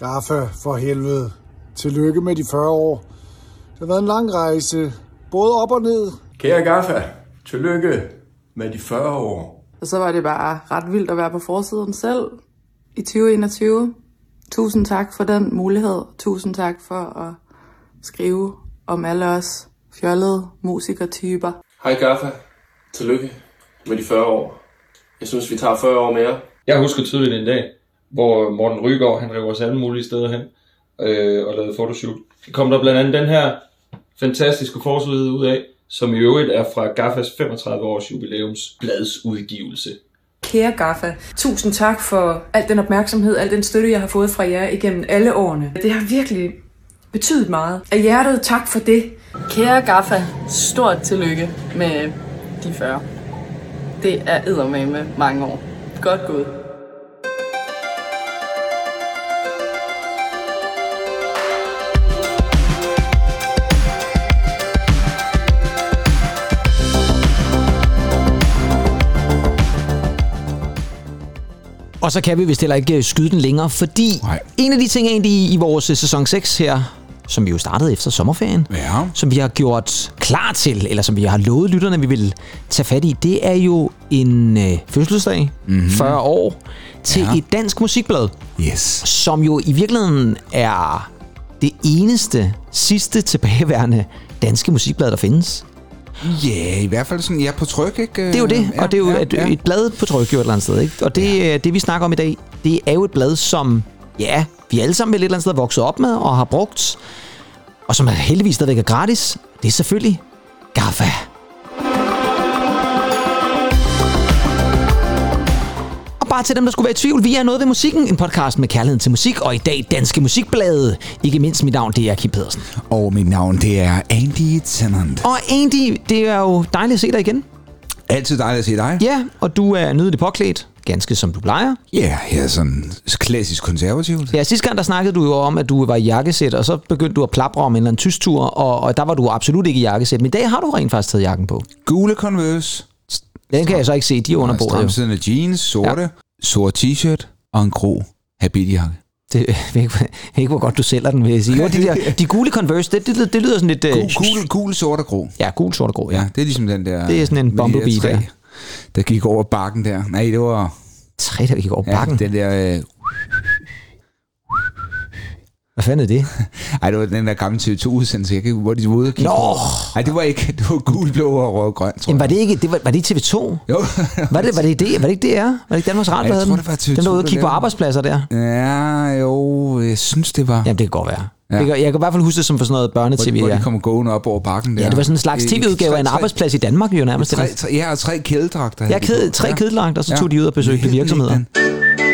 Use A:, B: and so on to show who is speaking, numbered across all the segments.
A: Gaffa, for helvede. Tillykke med de 40 år. Det har været en lang rejse, både op og ned.
B: Kære Gaffa, tillykke med de 40 år.
C: Og så var det bare ret vildt at være på forsiden selv i 2021. Tusind tak for den mulighed. Tusind tak for at skrive om alle os fjollede musikertyper.
D: Hej Gaffa. Tillykke med de 40 år. Jeg synes, vi tager 40 år mere.
E: Jeg husker tydeligt en dag, hvor Morten Rygaard, han rev os alle mulige steder hen øh, og lavede fotoshoot. Det kom der blandt andet den her fantastiske forside ud af, som i øvrigt er fra Gaffas 35 års jubilæums bladsudgivelse.
F: Kære Gaffa, tusind tak for al den opmærksomhed, al den støtte, jeg har fået fra jer igennem alle årene. Det har virkelig betydet meget. Af hjertet tak for det.
C: Kære Gaffa, stort tillykke med de 40. Det er eddermame mange år. Godt gået.
G: Og så kan vi vist heller ikke øh, skyde den længere, fordi
H: Nej.
G: en af de ting egentlig i vores øh, sæson 6 her, som vi jo startede efter sommerferien,
H: Ja.
G: som vi har gjort klar til, eller som vi har lovet lytterne, vi vil tage fat i, det er jo en øh, fødselsdag, mm-hmm. 40 år, til
H: Ja.
G: ja. et dansk musikblad,
H: Yes.
G: som jo i virkeligheden er det eneste, sidste tilbageværende danske musikblad, der findes.
H: Ja, i hvert fald sådan, ja, på tryk, ikke?
G: Det er jo det,
H: ja,
G: og det er jo
H: ja,
G: et,
H: ja.
G: et blad på tryk jo et eller andet sted. Ikke? Og det, ja. det, vi snakker om i dag, det er jo et blad, som ja, vi alle sammen et eller andet sted er vokset op med og har brugt, og som er heldigvis stadigvæk er gratis. Det er selvfølgelig Gaffa. Bare til dem, der skulle være i tvivl, vi er noget ved musikken, en podcast med kærligheden til musik, og i dag Danske Musikblade. Ikke mindst mit navn, det er Kim Pedersen.
H: Og mit navn, det er Andy Tennant.
G: Og Andy, det er jo dejligt at se dig igen.
H: Altid dejligt at se dig.
G: Ja, og du er nydeligt påklædt, ganske som du plejer.
H: Ja, jeg er sådan klassisk konservativt.
G: Ja, sidste gang der snakkede du jo om, at du var i jakkesæt, og så begyndte du at plapre om en eller anden tysk tur, og, og der var du absolut ikke i jakkesæt. Men i dag har du rent faktisk taget jakken på.
H: Gule Converse.
G: Den kan jeg så ikke se, de er under bordet. jo.
H: Stramsiddende jeans, sorte, ja. Sort t-shirt og en grå habitjakke.
G: Det, jeg ved ikke, jeg ved ikke, hvor godt du sælger den, vil jeg sige. Jo, de, der, de gule Converse, det, det, det, lyder sådan lidt... øh,
H: Gul, gul, gul, sort og grå.
G: Ja, gul, sort og grå, ja.
H: Ja, det er ligesom den der...
G: Det er sådan en
H: med de der
G: bumblebee
H: træ,
G: der.
H: Gik over bakken der. Nej, det var...
G: Tre, der gik over
H: Ja,
G: bakken.
H: den der... Øh,
G: Hvad fanden er det?
H: ej, det var den der gamle TV2-udsendelse, jeg kan ikke, hvor de var kigge
G: Nå!
H: på. Nej, det var ikke... Det var gul, blå og rød og grøn, tror
G: Jamen, var
H: jeg.
G: det ikke, det var, var det TV2?
H: Jo.
G: Var det, var det, det, var det ikke DR? Var det ikke Danmarks Radio,
H: jeg
G: der havde
H: tror,
G: den?
H: det var TV2,
G: Den der ude og kigge på
H: den.
G: arbejdspladser der.
H: Ja, jo, jeg synes, det var...
G: Jamen, det kan godt være.
H: Ja.
G: Ja. Jeg, kan, jeg kan i hvert fald huske det som for sådan noget
H: hvor,
G: børnetv.
H: hvor
G: ja.
H: de kommer gående op over bakken der.
G: Ja, det var sådan en slags tv-udgave af en arbejdsplads i Danmark, jo nærmest.
H: Tre, tre, ja, og tre kædedragter.
G: Jeg
H: havde de
G: kæde, tre
H: Ja.
G: og så tog
H: Ja.
G: de ud og besøgte virksomheder.
H: Jeg den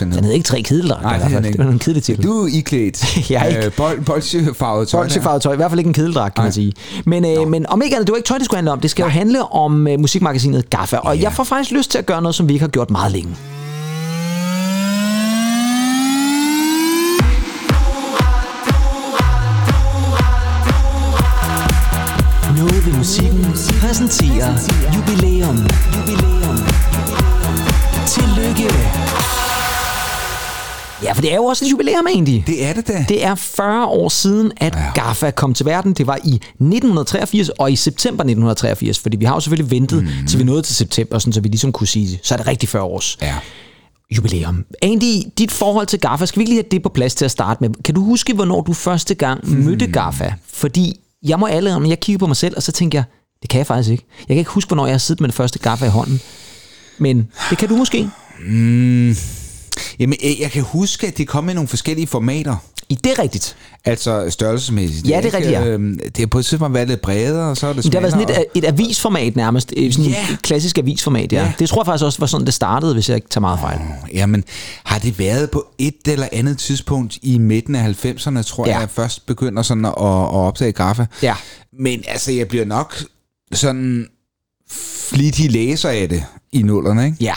G: Den
H: hed.
G: hed ikke tre kedeldragter
H: Nej, det
G: fald.
H: den
G: Det var en kedelig titel.
H: Du er iklædt
G: Jeg er ikke.
H: øh, bol, bolsjefarvet tøj.
G: Bolsjefarvet tøj, i hvert fald ikke en kedeldragt, kan
H: Nej.
G: man sige. Men, øh, men om ikke andet, det var ikke tøj, det skulle handle om. Det skal jo handle om øh, musikmagasinet Gaffa. Og
H: Ja.
G: jeg får faktisk lyst til at gøre noget, som vi ikke har gjort meget længe. Noget ved musikken præsenterer jubilæum. Jubilæum. Ja, for det er jo også et jubilæum egentlig.
H: Det er det da.
G: Det er 40 år siden, at
H: Ja.
G: Gaffa kom til verden. Det var i 1983 og i september 1983, fordi vi har jo selvfølgelig ventet, mm. til vi nåede til september, sådan, så vi ligesom kunne sige, så er det rigtig 40 års
H: Ja.
G: jubilæum. Andy, dit forhold til Gaffa, skal vi lige have det på plads til at starte med? Kan du huske, hvornår du første gang
H: Hmm.
G: mødte Gaffa? Fordi jeg må alle om, jeg kigger på mig selv, og så tænker jeg, det kan jeg faktisk ikke. Jeg kan ikke huske, hvornår jeg har siddet med det første Gaffa i hånden. Men det kan du måske.
H: Mm. Jamen, jeg kan huske, at det kom i nogle forskellige formater.
G: I det er rigtigt.
H: Altså størrelsesmæssigt.
G: Ja, det er rigtigt, ja.
H: Øhm, Det har på et tidspunkt været lidt bredere, og så er det
G: Men
H: smallere.
G: været sådan et, et avisformat nærmest. Sådan
H: Ja.
G: et klassisk avisformat, ja.
H: Ja.
G: Det tror jeg faktisk også var sådan, det startede, hvis jeg ikke tager meget fejl.
H: Jamen, har det været på et eller andet tidspunkt i midten af 90'erne, tror
G: Ja.
H: jeg, jeg først begynder sådan at, at opdage graffe.
G: Ja.
H: Men altså, jeg bliver nok sådan flittig læser af det i nullerne, ikke?
G: Ja,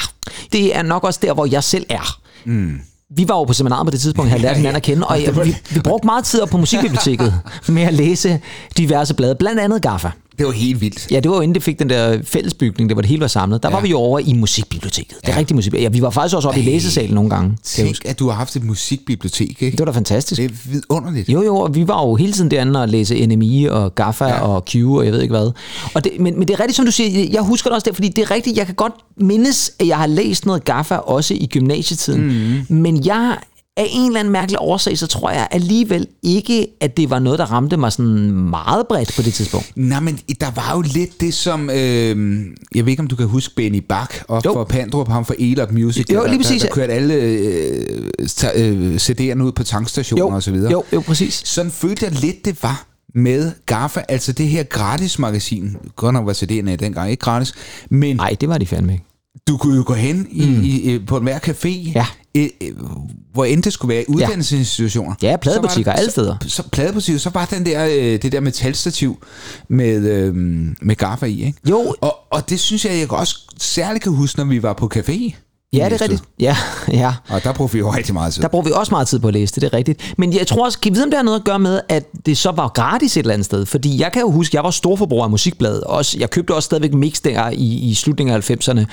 G: det er nok også der, hvor jeg selv er. Mm. Vi var jo på seminaret på det tidspunkt, havde lært hinanden at kende, og vi, vi brugte meget tid op på musikbiblioteket med at læse diverse blade, blandt andet Gaffa.
H: Det var helt vildt.
G: Ja, det var jo inden det fik den der fællesbygning, det var det hele var samlet. Der ja. var vi jo over i musikbiblioteket. Det er ja. rigtigt musik. Ja, vi var faktisk også oppe i læsesalen nogle gange.
H: Tænk, at du har haft et musikbibliotek, ikke?
G: Det var da fantastisk.
H: Det er vidunderligt.
G: Jo, jo, og vi var jo hele tiden derinde og læse NMI og Gaffa ja. og Q og jeg ved ikke hvad. Og det, men, men det er rigtigt, som du siger, jeg husker det også det, fordi det er rigtigt, jeg kan godt mindes, at jeg har læst noget Gaffa også i gymnasietiden. Mm. Men jeg af en eller anden mærkelig årsag, så tror jeg alligevel ikke, at det var noget, der ramte mig sådan meget bredt på det tidspunkt.
H: Nej, men der var jo lidt det som, øh, jeg ved ikke, om du kan huske Benny Bak op jo. for Pandrup, ham for Elop Music.
G: Jo, lige præcis.
H: Der, der kørte alle øh, øh, CD'erne ud på tankstationer
G: jo,
H: og så videre.
G: Jo, jo, præcis.
H: Sådan følte jeg lidt, det var med Gaffa, altså det her gratis magasin. Godt nok var CD'erne i dengang ikke gratis, men...
G: Nej, det var de fandme ikke.
H: Du kunne jo gå hen i, mm. i, på en hver café,
G: ja.
H: i, hvor end det skulle være, uddannelsesinstitutioner.
G: Ja, pladebutikker
H: så
G: alle steder.
H: Så, så pladebutikker, så var den der, øh, det der metalstativ med, øh, med gaffa i, ikke?
G: Jo.
H: Og, og det synes jeg, jeg også særligt kan huske, når vi var på café.
G: Ja, det er rigtigt. Ja, ja.
H: Og der brugte vi jo rigtig meget tid.
G: Der brugte vi også meget tid på at læse det, det er rigtigt. Men jeg tror også, kan vi vide, om det har noget at gøre med, at det så var gratis et eller andet sted? Fordi jeg kan jo huske, jeg var storforbruger af musikbladet. Også, jeg købte også stadigvæk Mix der i, i slutningen af 90'erne.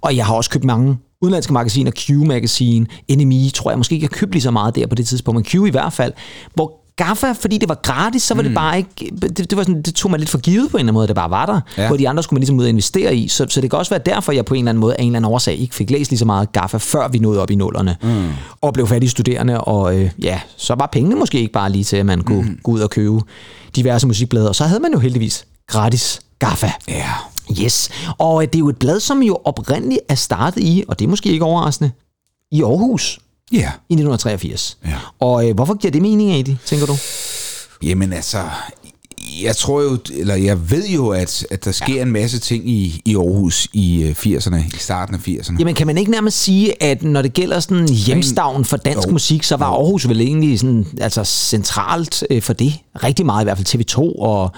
G: Og jeg har også købt mange udenlandske magasiner, Q-magasin, NME, tror jeg måske ikke, jeg købte lige så meget der på det tidspunkt, men Q i hvert fald, hvor Gaffa, fordi det var gratis, så var mm. det bare ikke... Det, det, var sådan, det tog mig lidt for givet på en eller anden måde, det bare var der. Ja. Hvor de andre skulle man ligesom ud og investere i. Så, så det kan også være derfor, jeg på en eller anden måde af en eller anden årsag ikke fik læst lige så meget Gaffa, før vi nåede op i nullerne. Mm. Og blev fattige studerende. Og øh, ja, så var pengene måske ikke bare lige til, at man kunne mm. gå ud og købe diverse musikblade. Og så havde man jo heldigvis gratis Gaffa.
H: Ja.
G: Yes. Og øh, det er jo et blad, som jo oprindeligt er startet i, og det er måske ikke overraskende, i Aarhus.
H: Ja.
G: I 1983.
H: Ja.
G: Og øh, hvorfor giver det mening, Adi, tænker du?
H: Jamen altså, jeg tror jo, eller jeg ved jo, at, at der sker ja. en masse ting i, i Aarhus i 80'erne, i starten af 80'erne.
G: Jamen kan man ikke nærmest sige, at når det gælder sådan hjemstavn for dansk jo. musik, så var Aarhus vel egentlig sådan, altså centralt for det? Rigtig meget i hvert fald TV2 og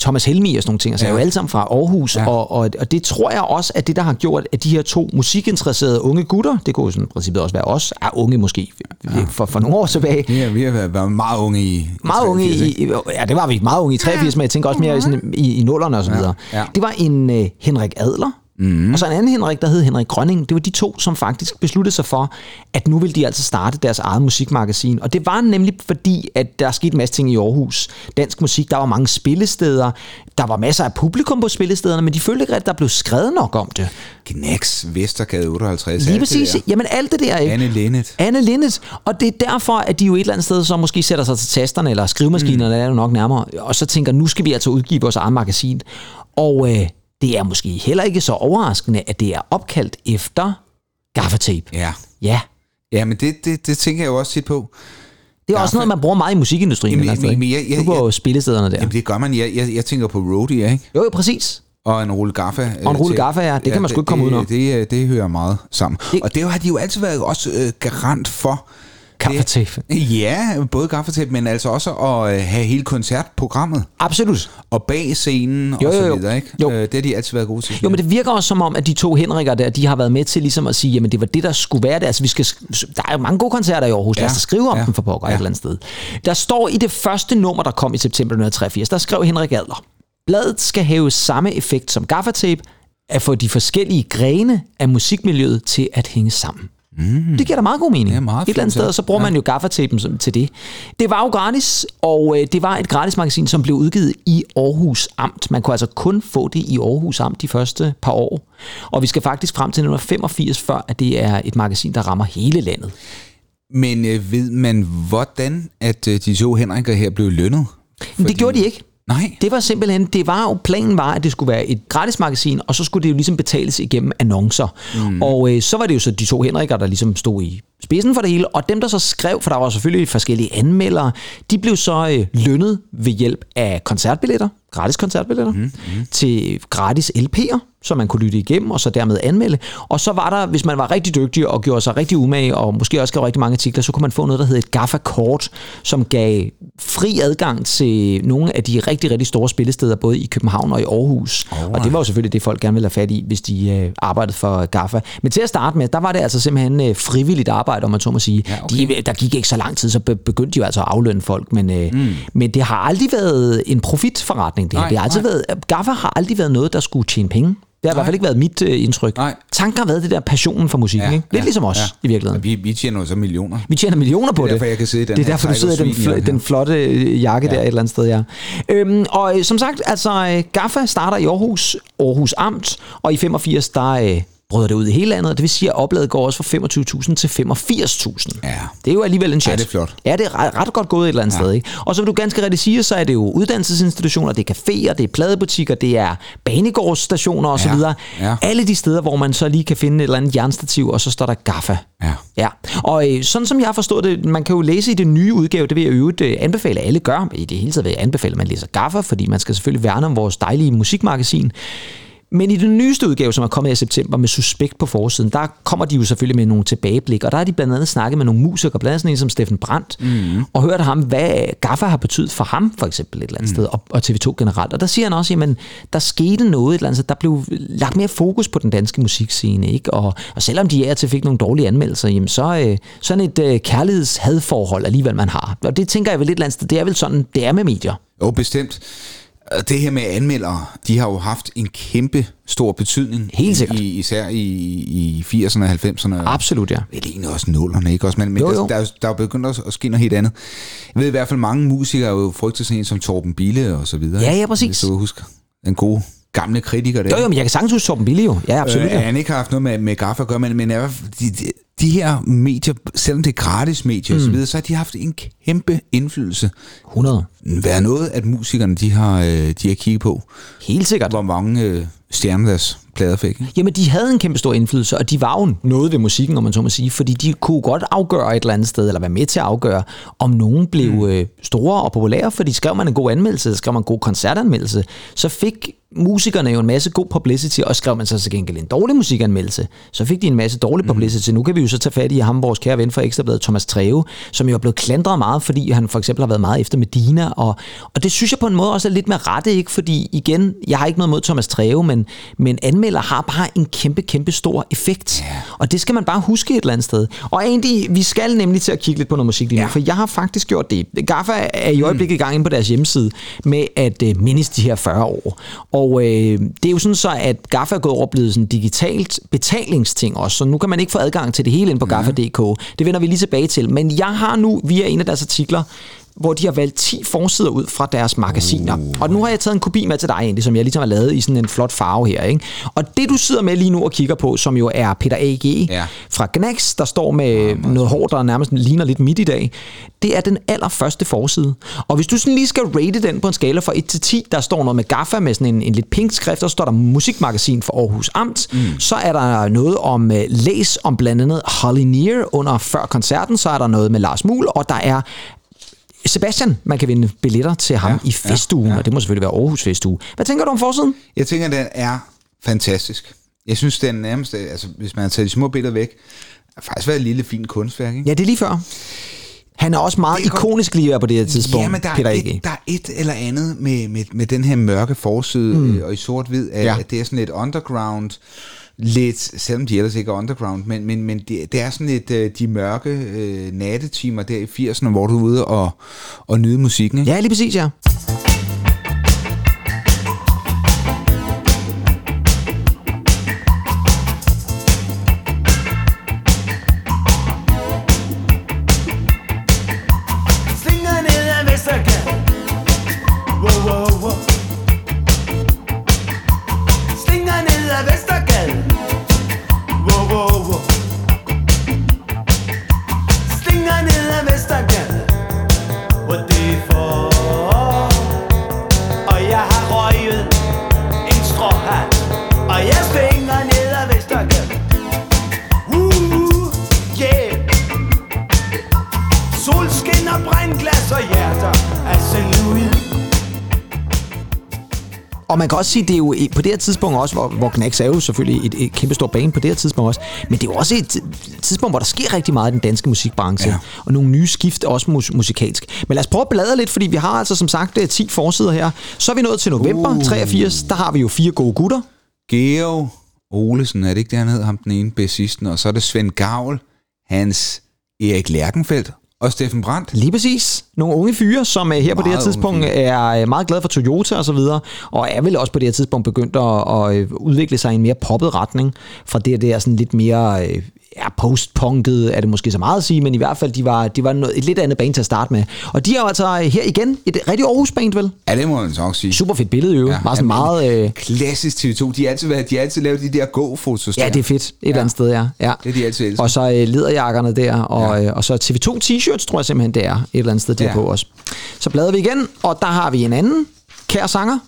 G: Thomas Helmi og sådan nogle ting, altså ja. er jo alle sammen fra Aarhus, ja. og, og, og det tror jeg også er det, der har gjort, at de her to musikinteresserede unge gutter, det kunne jo sådan i princippet også være os, er unge måske ja. for, for nogle år tilbage.
H: Ja, vi har været meget unge i, i
G: Meget 83, unge i, ja, det var vi meget unge i 83, men jeg tænker også mere i, sådan, i, i nullerne og så videre. Ja. Ja. Det var en uh, Henrik Adler, Mm. Og så en anden Henrik, der hed Henrik Grønning. Det var de to, som faktisk besluttede sig for, at nu ville de altså starte deres eget musikmagasin. Og det var nemlig fordi, at der skete en masse ting i Aarhus. Dansk musik, der var mange spillesteder. Der var masser af publikum på spillestederne, men de følte ikke, at der blev skrevet nok om det.
H: Knæks, Vestergade 58.
G: Lige præcis. Jamen alt det der. Ikke?
H: Anne Linnet.
G: Anne Linnet. Og det er derfor, at de jo et eller andet sted så måske sætter sig til tasterne, eller skrivemaskinerne, mm. er jo nok nærmere, og så tænker, nu skal vi altså udgive vores eget magasin. Og øh, det er måske heller ikke så overraskende, at det er opkaldt efter gaffatape.
H: Ja.
G: Ja.
H: Ja, men det, det, det tænker jeg jo også tit på.
G: Det er Gaffa. også noget, man bruger meget i musikindustrien. Jamen,
H: jamen, jamen, jeg, jeg,
G: på spillestederne der.
H: Jamen, det gør man. Jeg, jeg, jeg tænker på roadie, ikke?
G: Jo, jo, præcis.
H: Og en rulle gaffa.
G: Og en rulle gaffa, ja. Det ja, kan man sgu ikke komme ud
H: Det, det, det hører meget sammen. Det, og det har de jo altid været også øh, garant for,
G: Gaffatape.
H: Ja, både gaffatape, men altså også at øh, have hele koncertprogrammet.
G: Absolut.
H: Og bag scenen jo, og så videre, ikke?
G: Jo.
H: Øh, det har de altid været gode til.
G: Jo, men det virker også som om, at de to Henriker der, de har været med til ligesom at sige, jamen det var det, der skulle være det. Altså, vi skal, der er jo mange gode koncerter i Aarhus. Ja. Lad os skrive om ja. dem for pokker ja. et eller andet sted. Der står i det første nummer, der kom i september 1983, der skrev Henrik Adler, Bladet skal have samme effekt som gaffatape, at få de forskellige grene af musikmiljøet til at hænge sammen. Mm. Det giver da meget god mening.
H: Ja, meget
G: et eller andet sted, så bruger ja. man jo gaffatapen til det. Det var jo gratis, og øh, det var et gratis magasin, som blev udgivet i Aarhus Amt. Man kunne altså kun få det i Aarhus Amt de første par år. Og vi skal faktisk frem til 1985, før at det er et magasin, der rammer hele landet.
H: Men øh, ved man, hvordan at øh, de to Henriker her blev lønnet?
G: Fordi... Det gjorde de ikke.
H: Nej.
G: Det var simpelthen, det var jo, planen var, at det skulle være et gratis magasin, og så skulle det jo ligesom betales igennem annoncer. Mm. Og øh, så var det jo så de to Henriker, der ligesom stod i spidsen for det hele, og dem, der så skrev, for der var selvfølgelig forskellige anmeldere, de blev så øh, lønnet ved hjælp af koncertbilletter, gratis koncertbilletter, mm. Mm. til gratis LP'er, så man kunne lytte igennem, og så dermed anmelde. Og så var der, hvis man var rigtig dygtig og gjorde sig rigtig umage, og måske også skrev rigtig mange artikler, så kunne man få noget, der hed et GAFA-kort, som gav fri adgang til nogle af de rigtig, rigtig store spillesteder, både i København og i Aarhus. Oh, og det var jo selvfølgelig det, folk gerne ville have fat i, hvis de øh, arbejdede for GAFA. Men til at starte med, der var det altså simpelthen øh, frivilligt arbejde, om man så må sige.
H: Ja, okay.
G: de, der gik ikke så lang tid, så be- begyndte de jo altså at aflønne folk, men, øh, mm. men det har aldrig været en profitforretning. Det, her.
H: Nej,
G: det har altid
H: nej.
G: været, GAFA har aldrig været noget, der skulle tjene penge. Det har i hvert fald ikke været mit øh, indtryk.
H: Nej.
G: Tanken har været det der passionen for musikken,
H: Ja,
G: ikke? Lidt
H: ja,
G: ligesom os
H: ja.
G: i virkeligheden.
H: Vi, vi tjener jo så millioner.
G: Vi tjener millioner på
H: Det er
G: det.
H: derfor, jeg kan sidde i den
G: Det er derfor, du sidder i den, fl- den flotte øh, jakke ja. der et eller andet sted, ja. Øhm, og øh, som sagt, altså øh, GAFA starter i Aarhus, Aarhus Amt, og i 85, der øh, bryder det ud i hele landet, og det vil sige, at opladet går også fra 25.000 til 85.000.
H: Ja.
G: Det er jo alligevel en chat.
H: Ja, det er flot.
G: Ja, det er ret, ret godt gået et eller andet ja. sted. Ikke? Og som du ganske rigtigt siger, så er det jo uddannelsesinstitutioner, det er caféer, det er pladebutikker, det er banegårdsstationer osv.
H: Ja, ja.
G: Alle de steder, hvor man så lige kan finde et eller andet jernstativ, og så står der GAFA.
H: Ja.
G: Ja, og øh, sådan som jeg har forstået det, man kan jo læse i det nye udgave, det vil jeg øvrigt øh, anbefale, alle gør. I det hele taget vil jeg anbefale, at man læser GAFA, fordi man skal selvfølgelig værne om vores dejlige musikmagasin. Men i den nyeste udgave, som er kommet i september med Suspekt på forsiden, der kommer de jo selvfølgelig med nogle tilbageblik, og der har de blandt andet snakket med nogle musikere, blandt andet sådan en som Steffen Brandt, mm. og hørt ham, hvad Gaffa har betydet for ham, for eksempel et eller andet mm. sted, og, og TV2 generelt. Og der siger han også, jamen, der skete noget et eller andet sted, der blev lagt mere fokus på den danske musikscene, ikke? Og, og selvom de er til fik nogle dårlige anmeldelser, jamen, så øh, sådan et øh, kærlighedshadforhold alligevel, man har. Og det tænker jeg vel et eller andet sted, det er vel sådan, det er med medier.
H: Jo, bestemt. Og Det her med anmeldere, de har jo haft en kæmpe stor betydning.
G: Helt sikkert.
H: I, især i, i 80'erne og 90'erne.
G: Absolut, ja.
H: Vel egentlig også nullerne, ikke også? Men, men
G: Jo,
H: der,
G: jo.
H: der, er jo- der er jo begyndt at, at ske noget helt andet. Jeg ved i hvert fald, mange musikere er jo frygtet sådan en som Torben Bille og så videre.
G: Ja, ja, præcis.
H: Hvis du husker. Den gode gamle kritiker der.
G: Jo, jo, men jeg kan sagtens huske Torben Billy jo. Ja, absolut.
H: Øh, han ikke har haft noget med, med Gaffa at gøre, men, men er, de, de, de her medier, selvom det er gratis medier mm. så videre, så har de haft en kæmpe indflydelse.
G: 100.
H: Hvad noget, at musikerne de har, øh, de har kigget på,
G: Helt sikkert.
H: hvor mange øh, stjerner deres plader fik. Ikke?
G: Jamen, de havde en kæmpe stor indflydelse, og de var jo noget ved musikken, om man så må sige, fordi de kunne godt afgøre et eller andet sted, eller være med til at afgøre, om nogen blev mm. øh, store og populære, fordi skrev man en god anmeldelse, skrev man en god koncertanmeldelse, så fik musikerne jo en masse god publicity, og skrev man så til gengæld en dårlig musikanmeldelse, så fik de en masse dårlig publicity. Nu kan vi jo så tage fat i ham, vores kære ven fra Ekstrabladet, Thomas Treve, som jo er blevet klandret meget, fordi han for eksempel har været meget efter Medina, og, og det synes jeg på en måde også er lidt med rette, ikke? Fordi igen, jeg har ikke noget mod Thomas Treve, men, men anmelder har bare en kæmpe, kæmpe stor effekt. Yeah. Og det skal man bare huske et eller andet sted. Og egentlig, vi skal nemlig til at kigge lidt på noget musik lige nu,
H: Ja.
G: for jeg har faktisk gjort det. Gaffa er i øjeblikket i gang inde på deres hjemmeside med at øh, mindes de her 40 år. Og øh, det er jo sådan så, at Gaffa er gået over blevet sådan digitalt betalingsting også, så nu kan man ikke få adgang til det hele inde på gaffa.dk. Det vender vi lige tilbage til. Men jeg har nu via en af deres artikler hvor de har valgt 10 forsider ud fra deres magasiner. Uh. Og nu har jeg taget en kopi med til dig egentlig, som jeg ligesom har lavet i sådan en flot farve her. Ikke? Og det du sidder med lige nu og kigger på, som jo er Peter A.G.
H: Ja.
G: fra Gnax, der står med noget hår, der nærmest ligner lidt midt i dag, det er den allerførste forside. Og hvis du sådan lige skal rate den på en skala fra 1 til 10, der står noget med Gaffa med sådan en, en lidt pink skrift, og så står der musikmagasin for Aarhus Amt. Mm. Så er der noget om uh, læs om blandt andet Holly Near under før koncerten, så er der noget med Lars Muhl, og der er Sebastian, man kan vinde billetter til ham
H: Ja,
G: i festugen, ja,
H: ja.
G: og det må selvfølgelig være Aarhus Festuge. Hvad tænker du om forsiden?
H: Jeg tænker, den er fantastisk. Jeg synes, den nærmest, altså hvis man har taget de små billeder væk, har faktisk været et lille fint kunstværk. Ikke?
G: Ja, det er lige før. Han er også meget
H: Det er
G: ikonisk lige på det her tidspunkt,
H: Ja, men der
G: Peter
H: er, et, der er et eller andet med, med, med den her mørke forside mm. og i sort-hvid, at,
G: Ja.
H: at det er sådan lidt underground, lidt, selvom de ellers ikke er underground, men, men, men det, det er sådan lidt øh, de mørke øh, nattetimer der i 80'erne, hvor du er ude og, og nyde musikken. Ikke?
G: Ja, lige præcis, ja.
I: Og
G: man kan også sige, det er jo på det her tidspunkt også, hvor, hvor Knacks er jo selvfølgelig et, et kæmpe stort bane på det her tidspunkt også, men det er jo også et tidspunkt, hvor der sker rigtig meget i den danske musikbranche, ja. og nogle nye skift også mus- musikalsk. Men lad os prøve at bladre lidt, fordi vi har altså som sagt øh, 10 forsider her. Så er vi nået til november uh. 83, der har vi jo fire gode gutter.
H: Geo Olesen, er det ikke det, han hed, ham den ene bassisten, og så er det Svend Gavl, Hans Erik Lærkenfeldt og Steffen Brandt.
G: Lige præcis. Nogle unge fyre, som øh, her på det her
H: Meget
G: tidspunkt er øh, meget glade for Toyota og så videre, og er vel også på det her tidspunkt begyndt at, at øh, udvikle sig i en mere poppet retning, fra det der sådan lidt mere ja, postpunket, er det måske så meget at sige, men i hvert fald, de var, de var noget, et lidt andet band til at starte med. Og de er jo altså her igen et rigtig Aarhus-band, vel?
H: Ja, det må man så også sige.
G: Super fedt billede, jo. Ja, meget sådan meget... Øh,
H: Klassisk TV2. De har altid, været, de har altid lavet de der gå-fotos
G: ja, det er fedt. Et ja. eller andet sted, ja. ja.
H: Det er de altid elsket.
G: Og så øh, lederjakkerne der, og, ja. øh, og så TV2 t-shirts, tror jeg simpelthen, det er et eller andet sted, der
H: Ja.
G: på os. Så bladrer vi igen, og der har vi en anden kær sanger.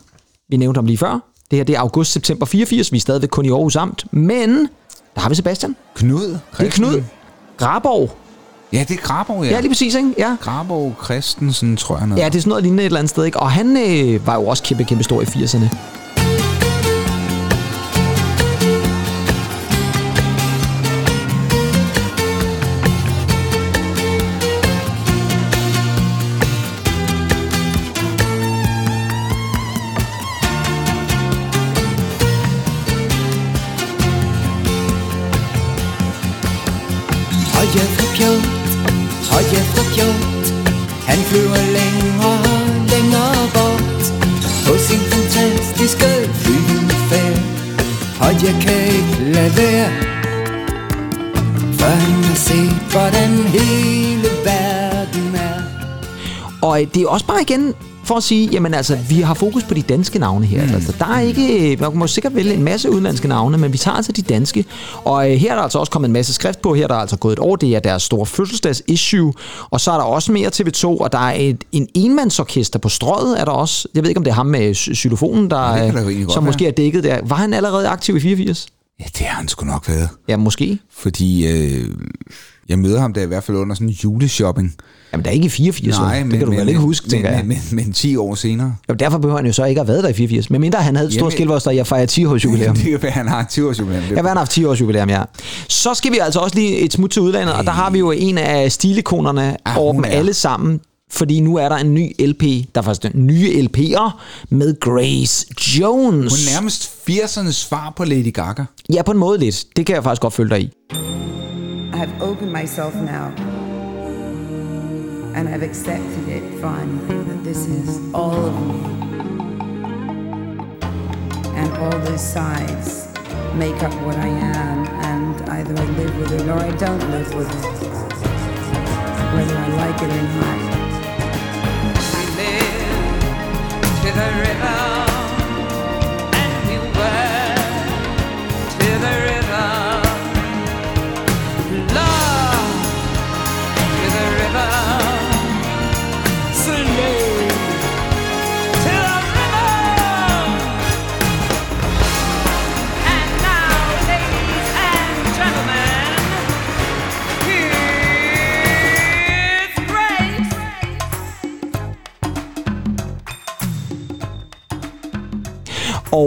G: Vi nævnte ham lige før. Det her det er august-september 84. Vi er stadigvæk kun i Aarhus Amt. Men der har vi Sebastian.
H: Knud.
G: Det er Knud. Graborg.
H: Ja, det er Graborg, ja.
G: Ja, lige præcis, ikke? Ja.
H: Graborg Christensen, tror jeg noget.
G: Ja, det er sådan noget lignende et eller andet sted, ikke? Og han øh, var jo også kæmpe, kæmpe stor i 80'erne.
I: Høje fra pjot, høje fra pjot. Han flyver længere, længere bort. På sin fantastiske flyvende færd Og jeg kan ikke lade være Før han har set, hvordan hele verden er.
G: Og øh, det er også bare igen for at sige, jamen altså, vi har fokus på de danske navne her. Mm. Altså, der er ikke, man må sikkert vælge en masse udenlandske navne, men vi tager altså de danske. Og øh, her er der altså også kommet en masse skrift på. Her er der altså gået et år. Det er deres store fødselsdags-issue. Og så er der også mere TV2, og der er et, en enmandsorkester på strøget, er der også. Jeg ved ikke, om det er ham med xy- xylofonen, der,
H: Ja,
G: øh,
H: godt
G: som
H: være.
G: måske er dækket der. Var han allerede aktiv i 84?
H: Ja, det har han sgu nok været.
G: Ja, måske.
H: Fordi øh, jeg møder ham der i hvert fald under sådan en juleshopping.
G: Jamen, der er ikke i 84, vel? det kan du vel ikke huske,
H: men, men, men, men 10 år senere.
G: Jamen, derfor behøver han jo så ikke at have været der i 84. Men mindre han havde et stort hvor der jeg fejrer 10 års jubilæum.
H: Det kan være, han har en 10 års jubilæum.
G: Ja, han har haft 10 års jubilæum, ja. Så skal vi altså også lige et smut til udlandet, og der har vi jo en af stilikonerne
H: Ah,
G: over dem alle sammen. Fordi nu er der en ny LP, der er faktisk den nye LP'er med Grace Jones.
H: Hun er nærmest 80'ernes svar på Lady Gaga.
G: Ja, på en måde lidt. Det kan jeg faktisk godt følge dig i.
J: Have opened myself now. And I've accepted it finally that this is all of me. And all those sides make up what I am, and either I live with it or I don't live with it. Whether I like it or not.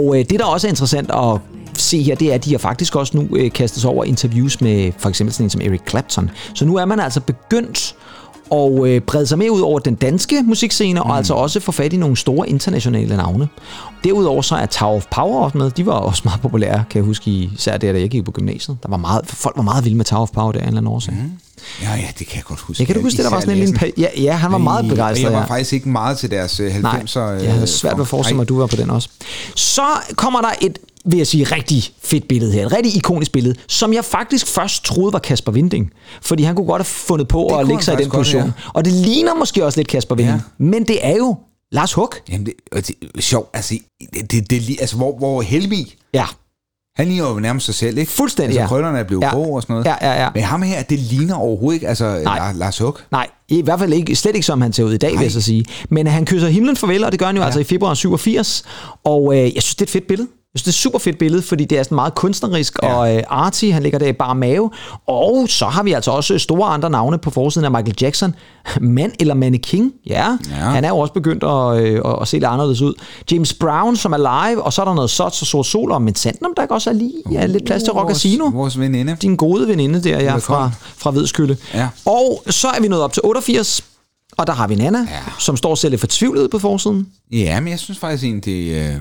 G: Og øh, det, der også er interessant at se her, det er, at de har faktisk også nu øh, kastet sig over interviews med for eksempel sådan en som Eric Clapton. Så nu er man altså begyndt at øh, brede sig mere ud over den danske musikscene, mm. og altså også få fat i nogle store internationale navne. Derudover så er Tower of Power også med. De var også meget populære, kan jeg huske, især der, da jeg gik på gymnasiet. Der var meget, folk var meget vilde med Tower of Power der en eller anden årsag. Mm.
H: Ja, ja, det kan jeg godt huske.
G: Ja, kan du huske, det der var sådan en Ja, ja, han var meget begejstret.
H: Jeg var faktisk ikke meget til deres øh, 90'er.
G: Nej, jeg havde svært ved at forestille mig, at du var på den også. Så kommer der et, vil jeg sige, rigtig fedt billede her. Et rigtig ikonisk billede, som jeg faktisk først troede var Kasper Vinding. Fordi han kunne godt have fundet på
H: kunne
G: at lægge sig i den
H: faktisk godt,
G: position.
H: ja.
G: Og det ligner måske også lidt Kasper Vinding. Ja. Men det er jo Lars Huck.
H: Jamen, det, det er sjovt. Altså, det, det, det, altså hvor, hvor Helmi,
G: Ja,
H: han ligner jo nærmest sig selv, ikke?
G: Fuldstændig,
H: altså,
G: ja.
H: krøllerne er blevet
G: Ja.
H: grå og sådan noget.
G: Ja, ja, ja.
H: Men ham her, det ligner overhovedet ikke, altså
G: Nej.
H: Lars- Huck.
G: Nej, i hvert fald ikke, slet ikke som han ser ud i dag, vil jeg så sige. Men han kysser himlen farvel, og det gør han jo ja. altså i februar 87. Og øh, jeg synes, det er et fedt billede. Jeg synes, det er et super fedt billede, fordi det er sådan meget kunstnerisk ja. og øh, arty. Han ligger der i bare mave. Og så har vi altså også store andre navne på forsiden af Michael Jackson. Mand eller mannequin. Ja, ja. han er jo også begyndt at, øh, at, at se lidt anderledes ud. James Brown, som er live, og så er der noget Sots og Sort Sol, og men Sandem, der også er lige ja, lidt plads til Rock Casino.
H: Vores, vores veninde.
G: Din gode veninde der, ja, fra, fra Vedskylde.
H: Ja.
G: Og så er vi nået op til 88, og der har vi Nana, ja. som står selv lidt fortvivlet på forsiden.
H: Ja, men jeg synes faktisk egentlig, det, øh,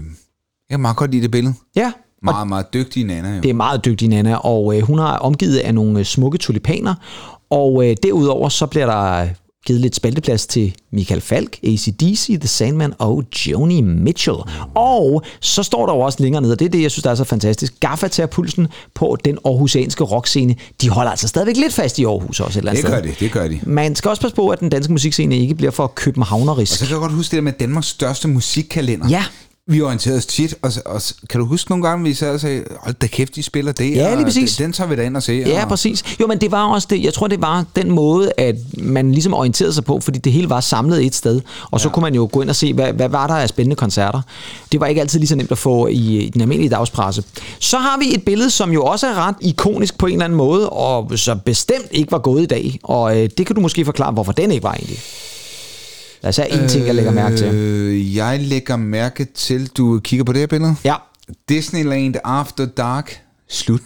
H: jeg kan meget godt lide det billede.
G: Ja,
H: Meget, meget dygtig Nana jo.
G: Det er meget dygtig Nana, og øh, hun er omgivet af nogle øh, smukke tulipaner. Og øh, derudover så bliver der givet lidt spalteplads til Michael Falk, ACDC, The Sandman og Joni Mitchell. Og så står der jo også længere nede, og det er det, jeg synes, der er så fantastisk. Gaffa tager pulsen på den aarhusianske rockscene. De holder altså stadigvæk lidt fast i Aarhus også et eller andet
H: Det gør
G: sted.
H: de, det gør de.
G: Man skal også passe på, at den danske musikscene ikke bliver for københavnerisk.
H: Og så kan jeg godt huske det der med Danmarks største musikkalender.
G: Ja.
H: Vi orienterede os tit, og, og kan du huske nogle gange, vi sad og sagde, hold da kæft, de spiller det,
G: Ja, lige præcis.
H: Den, den tager vi da ind og se.
G: Ja,
H: og,
G: præcis. Jo, men det var også det. Jeg tror, det var den måde, at man ligesom orienterede sig på, fordi det hele var samlet et sted. Og så kunne man jo gå ind og se, hvad, hvad var der af spændende koncerter. Det var ikke altid lige så nemt at få i, i den almindelige dagspresse. Så har vi et billede, som jo også er ret ikonisk på en eller anden måde, og så bestemt ikke var gået i dag. Og øh, det kan du måske forklare, hvorfor den ikke var egentlig. Lad os have en ting, jeg lægger mærke til.
H: Øh, jeg lægger mærke til, du kigger på det her billede?
G: Ja.
H: Disneyland After Dark. Slut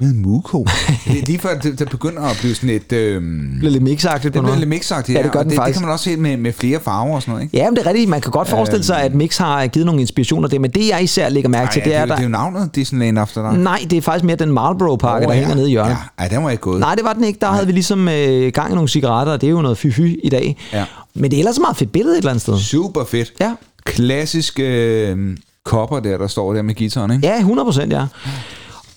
H: med Muko. det er lige før, det, det begynder at blive sådan et... Øhm,
G: Det bliver lidt mixagtigt på
H: det bliver
G: noget.
H: lidt mixagtigt,
G: Ja, det gør den
H: det, det
G: faktisk.
H: kan man også se med, med flere farver og sådan noget, ikke?
G: Ja, men det er rigtigt. Man kan godt forestille sig, at Mix har givet nogle inspirationer der, men det jeg især lægger mærke til,
H: Ej,
G: det er,
H: det,
G: der...
H: det er jo navnet, Disneyland After Dark.
G: Nej, det er faktisk mere den Marlboro-pakke,
H: Åh,
G: der
H: ja.
G: hænger nede i hjørnet.
H: Ja, ej, den var ikke gået.
G: Nej, det var den ikke. Der havde vi ligesom øh, gang i nogle cigaretter, og det er jo noget fy i dag.
H: Ja.
G: Men det er ellers et meget fedt billede et eller andet sted.
H: Super fedt.
G: Ja.
H: Klassiske øh, kopper der, der står der med guitaren, ikke?
G: Ja, 100 procent, ja.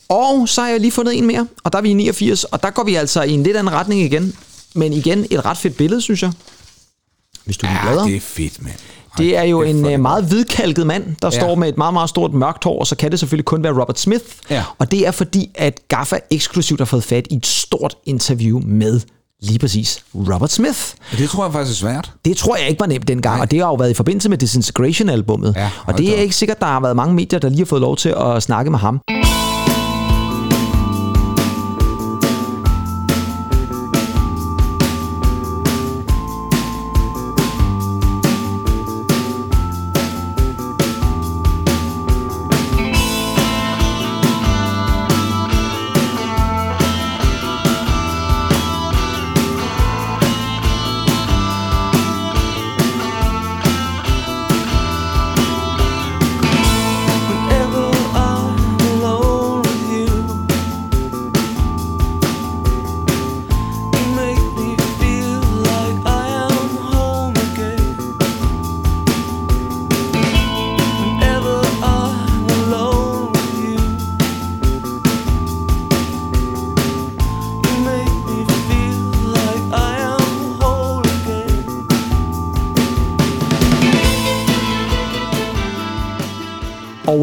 G: Og så har jeg lige fundet en mere, og der er vi i 89, og der går vi altså i en lidt anden retning igen. Men igen, et ret fedt billede, synes jeg. Hvis du
H: Ja,
G: bladrer.
H: det er fedt, mand.
G: Det er jo en
H: er
G: øh, meget hvidkalket mand, der
H: Ja.
G: står med et meget, meget stort mørkt hår, og så kan det selvfølgelig kun være Robert Smith.
H: Ja.
G: Og det er fordi, at Gaffa eksklusivt har fået fat i et stort interview med lige præcis Robert Smith.
H: Det tror jeg faktisk er svært.
G: Det tror jeg ikke var nemt dengang, Nej. og det har jo været i forbindelse med Disintegration-albummet.
H: Ja,
G: og det er
H: op.
G: ikke sikkert, der har været mange medier, der lige har fået lov til at snakke med ham.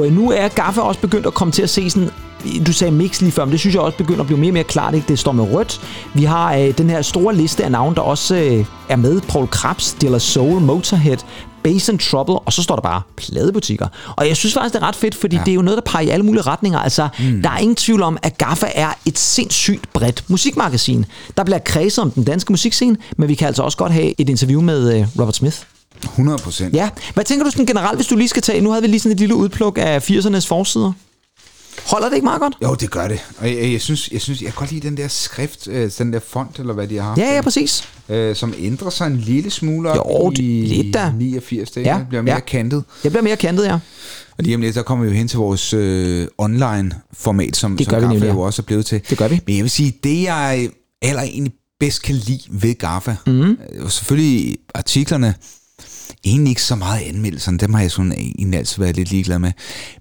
G: Og øh, nu er Gaffa også begyndt at komme til at se sådan du sagde mix lige før, men det synes jeg også begynder at blive mere og mere klart. Ikke? Det står med rødt. Vi har øh, den her store liste af navne, der også øh, er med. Paul Krabs, Dilla Soul, Motorhead, Bass and Trouble, og så står der bare pladebutikker. Og jeg synes faktisk, det er ret fedt, fordi ja. det er jo noget, der peger i alle mulige retninger. Altså, mm. der er ingen tvivl om, at Gaffa er et sindssygt bredt musikmagasin. Der bliver kredset om den danske musikscene, men vi kan altså også godt have et interview med øh, Robert Smith.
H: 100 procent.
G: Ja, hvad tænker du sådan generelt, hvis du lige skal tage... Nu havde vi lige sådan et lille udpluk af 80'ernes forsider. Holder det ikke meget godt?
H: Jo, det gør det. Og jeg, jeg, synes, jeg, synes, jeg kan godt lide den der skrift, øh, den der font, eller hvad de har.
G: Ja, ja, præcis.
H: Øh, som ændrer sig en lille smule op
G: Jo, det-
H: i
G: lidt da.
H: 89. Det
G: Ja,
H: bliver mere
G: ja.
H: kantet.
G: Jeg bliver mere kantet, ja.
H: Og lige om lidt, der kommer vi jo hen til vores øh, online-format, som,
G: Det
H: som
G: gør vi
H: Gaffa jo også er blevet til.
G: Det gør vi.
H: Men jeg vil sige, det jeg aller egentlig bedst kan lide ved Gaffa, mm. selvfølgelig artiklerne, egentlig ikke så meget anmeldelserne. Dem har jeg sådan egentlig altid været lidt ligeglad med.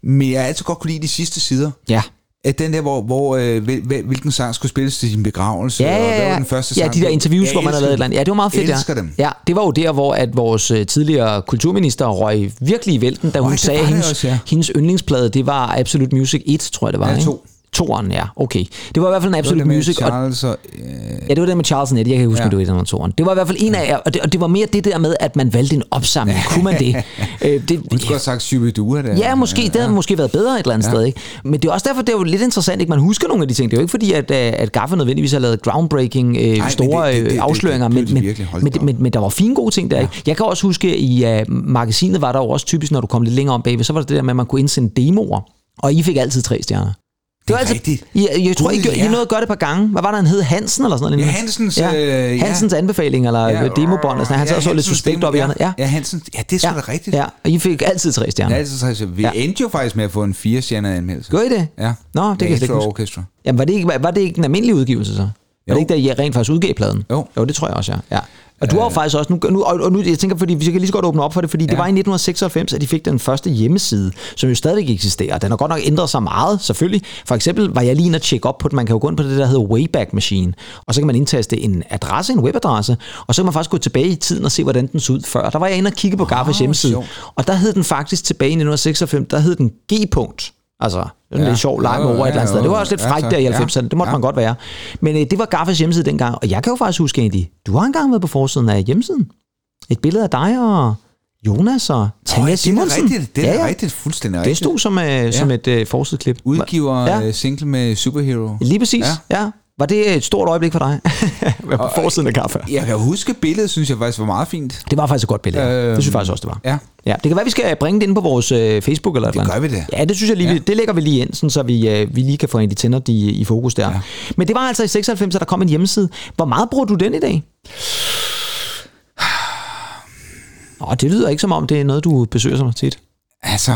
H: Men jeg har altid godt kunne lide de sidste sider.
G: Ja.
H: At den der, hvor, hvor øh, hvilken sang skulle spilles til din begravelse,
G: ja,
H: og hvad var den første sang?
G: Ja, de der interviews, hvor man har lavet et eller andet. Ja, det var meget fedt.
H: Jeg elsker
G: ja.
H: dem.
G: Ja, det var jo der, hvor at vores øh, tidligere kulturminister røg virkelig i vælten, da hun
H: Øj,
G: sagde, at hendes,
H: ja.
G: hendes yndlingsplade, det var Absolute Music 1, tror jeg det var.
H: Ja, 2.
G: Toren, ja, okay. Det var i hvert fald en
H: Det det med
G: Music. Og,
H: Charles og, øh,
G: ja, det var det med Charles Net, jeg kan ikke huske,
H: Ja.
G: ja. det var eller toren. Det var i hvert fald en af og det, og det var mere det der med, at man valgte en opsamling. Kunne man det? øh, det
H: du skulle have sagt Shubidua der.
G: Ja, måske. Det havde måske været bedre et eller andet
H: Ja.
G: ja. sted. Ikke? Men det er også derfor, det er jo lidt interessant, ikke? Man husker nogle af de ting. Det er jo ikke fordi, at, øh, at Gaffa nødvendigvis har lavet groundbreaking øh,
H: men
G: store
H: det- det- det-
G: øh,
H: det-
G: afsløringer,
H: det- det
G: men,
H: blev de
G: men, men, men, men der var fine gode ting der. Ikke? Jeg kan også huske, i uh, magasinet var der jo også typisk, når du kom lidt længere om bagved, så var det det der med, at man kunne indsende demoer. Og I fik altid tre stjerner. Det var altid,
H: rigtigt.
G: jeg, jeg tror, I,
H: Gud,
G: gjorde-
H: ja.
G: I nåede at gøre det et par gange. Hvad var der, han hed? Hansen eller sådan noget?
H: Ja? Hansens,
G: ja.
H: øh, ja.
G: Hansens anbefaling, eller
H: Ja,
G: ja, demobånd. Og sådan. Han sad og så lidt suspekt op i
H: ja.
G: hjørnet. Ja.
H: Ja, Hansen, ja, det er sgu
G: Ja.
H: da rigtigt.
G: Ja, og I fik altid tre stjerner.
H: Ja, altså, så vi
G: Ja.
H: endte jo faktisk med at få en fire stjernet anmeldelse.
G: Gjorde I det?
H: Ja.
G: Nå, det kan jeg slet ikke.
H: Orchestra.
G: Jamen, var det ikke, var det ikke en almindelig udgivelse så? Var
H: Jo.
G: det ikke, da I rent faktisk udgav pladen?
H: Jo.
G: Jo, det tror jeg også, ja. ja. Og du har jo faktisk også, nu, nu, og nu, jeg tænker, fordi vi kan lige så godt åbne op for det, fordi ja. det var i 1996, at de fik den første hjemmeside, som jo stadigvæk eksisterer. Den har godt nok ændret sig meget, selvfølgelig. For eksempel var jeg lige inde og tjekke op på det. Man kan jo gå ind på det, der hedder Wayback Machine, og så kan man indtaste en adresse, en webadresse, og så kan man faktisk gå tilbage i tiden og se, hvordan den så ud før. Der var jeg inde og kigge på Gaffas hjemmeside,
H: sjovt.
G: og der hed den faktisk tilbage i 1996, der hed den G-punkt. Altså, det er en
H: Ja.
G: lidt sjov leg med
H: Jo,
G: ord et eller andet
H: ja,
G: sted. Det var også lidt
H: Ja,
G: frækt
H: tak.
G: der i
H: Ja.
G: 90'erne. Det måtte
H: Ja.
G: man godt være. Men øh, det var Gaffas hjemmeside dengang, og jeg kan jo faktisk huske egentlig, du har engang været på forsiden af hjemmesiden. Et billede af dig og Jonas og Tanja
H: Nå, det er
G: Simonsen.
H: rigtigt. Det er da rigtigt. Fuldstændig
G: Det
H: rigtigt.
G: stod som, øh, som et øh, forsideklip.
H: Udgiver
G: Ja.
H: ja. single med Superhero.
G: Lige præcis,
H: Ja.
G: ja. Var det et stort øjeblik for dig? På forsiden af Gaffa.
H: Jeg kan huske billedet, synes jeg faktisk var meget fint.
G: Det var faktisk et godt billede. Øhm, det synes jeg faktisk også, det var.
H: Ja.
G: Ja, det kan være, vi skal bringe det ind på vores øh, Facebook eller et
H: Det
G: eller andet.
H: gør vi det.
G: Ja, det synes jeg lige,
H: Ja.
G: det lægger vi lige ind, sådan, så vi, øh, vi lige kan få en de tænder i, i fokus der. Ja. Men det var altså i 96, at der kom en hjemmeside. Hvor meget bruger du den i dag? Åh, det lyder ikke som om, det er noget, du besøger så tit.
H: Altså,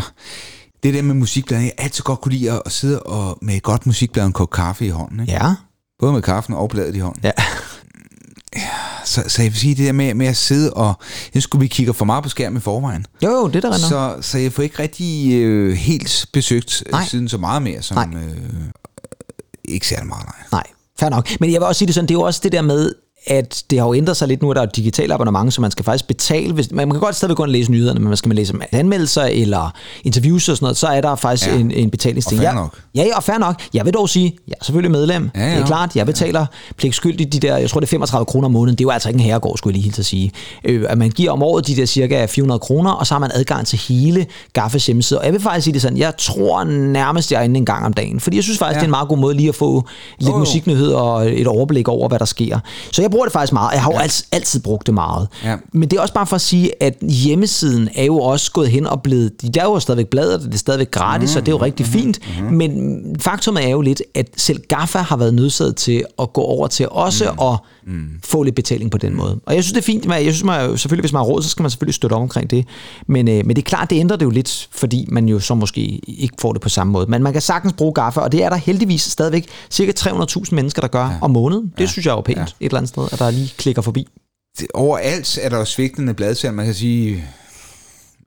H: det der med musikbladet, jeg altid godt kunne lide at, at sidde og med et godt musikblad og en kop kaffe i hånden. Ikke?
G: Ja.
H: Både med kaffen og bladet i hånden.
G: Ja.
H: Så, så jeg vil sige, det der med, med at sidde og... Jeg skulle vi kigger for meget på skærmen i forvejen.
G: Jo, jo, det er der nok.
H: Så, så jeg får ikke rigtig øh, helt besøgt
G: Nej.
H: nej. siden så meget mere, som...
G: Nej.
H: Øh, ikke særlig meget, nej.
G: Nej, fair nok. Men jeg vil også sige det sådan, det er jo også det der med, at det har jo ændret sig lidt nu, at der er et digitalt abonnement, så man skal faktisk betale. Hvis, man kan godt stadigvæk gå ind og læse nyhederne, men man skal man læse anmeldelser eller interviews og sådan noget, så er der faktisk
H: Ja.
G: ja. en, en betalingsting.
H: Og fair nok.
G: Ja, ja, og fair nok. Jeg vil dog sige, jeg er selvfølgelig medlem.
H: Ja, ja.
G: Det er klart, jeg betaler pligtskyldigt de der, jeg tror det er 35 kroner om måneden. Det er jo altså ikke en herregård, skulle jeg lige helt at sige. Øh, at man giver om året de der cirka 400 kroner, og så har man adgang til hele Gaffes hjemmeside. Og jeg vil faktisk sige det sådan, jeg tror nærmest, jeg er inde en gang om dagen. Fordi jeg synes faktisk,
H: Ja.
G: ja. det er en meget god måde lige at få lidt
H: jo.
G: musiknyheder og et overblik over, hvad der sker. Så jeg bruger det faktisk meget. Jeg har jo altid, altid brugt det meget.
H: Ja.
G: Men det er også bare for at sige, at hjemmesiden er jo også gået hen og blevet... Der er jo stadigvæk bladet, det er stadigvæk gratis, mm, og det er jo rigtig fint. Mm, Men faktum er jo lidt, at selv Gaffa har været nødsaget til at gå over til også mm, at mm. få lidt betaling på den måde. Og jeg synes, det er fint. Jeg synes, man, selvfølgelig, hvis man har råd, så skal man selvfølgelig støtte op omkring det. Men, øh, men det er klart, det ændrer det jo lidt, fordi man jo så måske ikke får det på samme måde. Men man kan sagtens bruge Gaffa, og det er der heldigvis stadigvæk cirka 300.000 mennesker, der gør ja. om måneden. Det synes jeg er jo pænt ja. et eller andet sted, at der lige klikker forbi.
H: Overalt er der jo svigtende bladsalg. Man kan sige,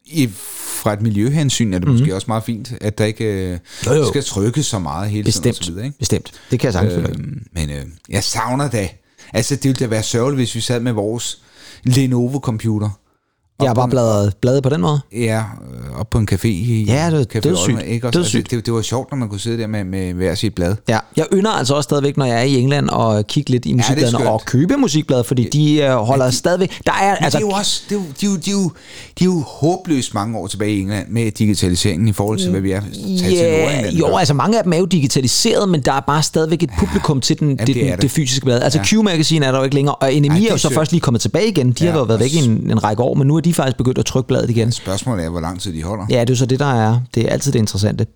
H: i, fra et miljøhensyn er det mm. måske også meget fint, at der ikke øh,
G: Jo, jo.
H: skal trykkes så meget hele tiden.
G: Bestemt,
H: Og så videre, ikke?
G: bestemt. Det kan jeg sagtens øh,
H: men øh, jeg savner da. Altså, det ville da være sørgeligt, hvis vi sad med vores Lenovo-computer.
G: Jeg har bare bladret, bladet på den måde.
H: Ja, øh, op på en café i
G: Ja, det er
H: Café
G: dødssygt.
H: Olmer, ikke? Også,
G: Dødssygt.
H: Altså, det, det, var sjovt, når man kunne sidde der med, med hver sit blad.
G: Ja, jeg ynder altså også stadigvæk, når jeg er i England og kigge lidt i musikbladene
H: skønt.
G: og købe musikblade, fordi de øh, holder de, stadigvæk... Der er, altså,
H: det er jo også, det er jo, de, er jo, de, er jo, de er jo håbløst mange år tilbage i England med digitaliseringen i forhold til, hvad vi er taget til
G: Ja, jo, altså mange af dem er jo digitaliseret, men der er bare stadigvæk et publikum til den, det,
H: det
G: det,
H: er
G: det,
H: der.
G: fysiske blad. Altså
H: Ja.
G: Q-magazine er der jo ikke længere, og NMI
H: Ej, det
G: er
H: er
G: jo så først lige kommet tilbage igen. De
H: Ja,
G: har jo været væk i en, en række år, men nu er de faktisk begyndt at trykke bladet igen.
H: Spørgsmålet er, hvor lang tid de holder.
G: Ja, det er så det, der er. Det er altid det interessante.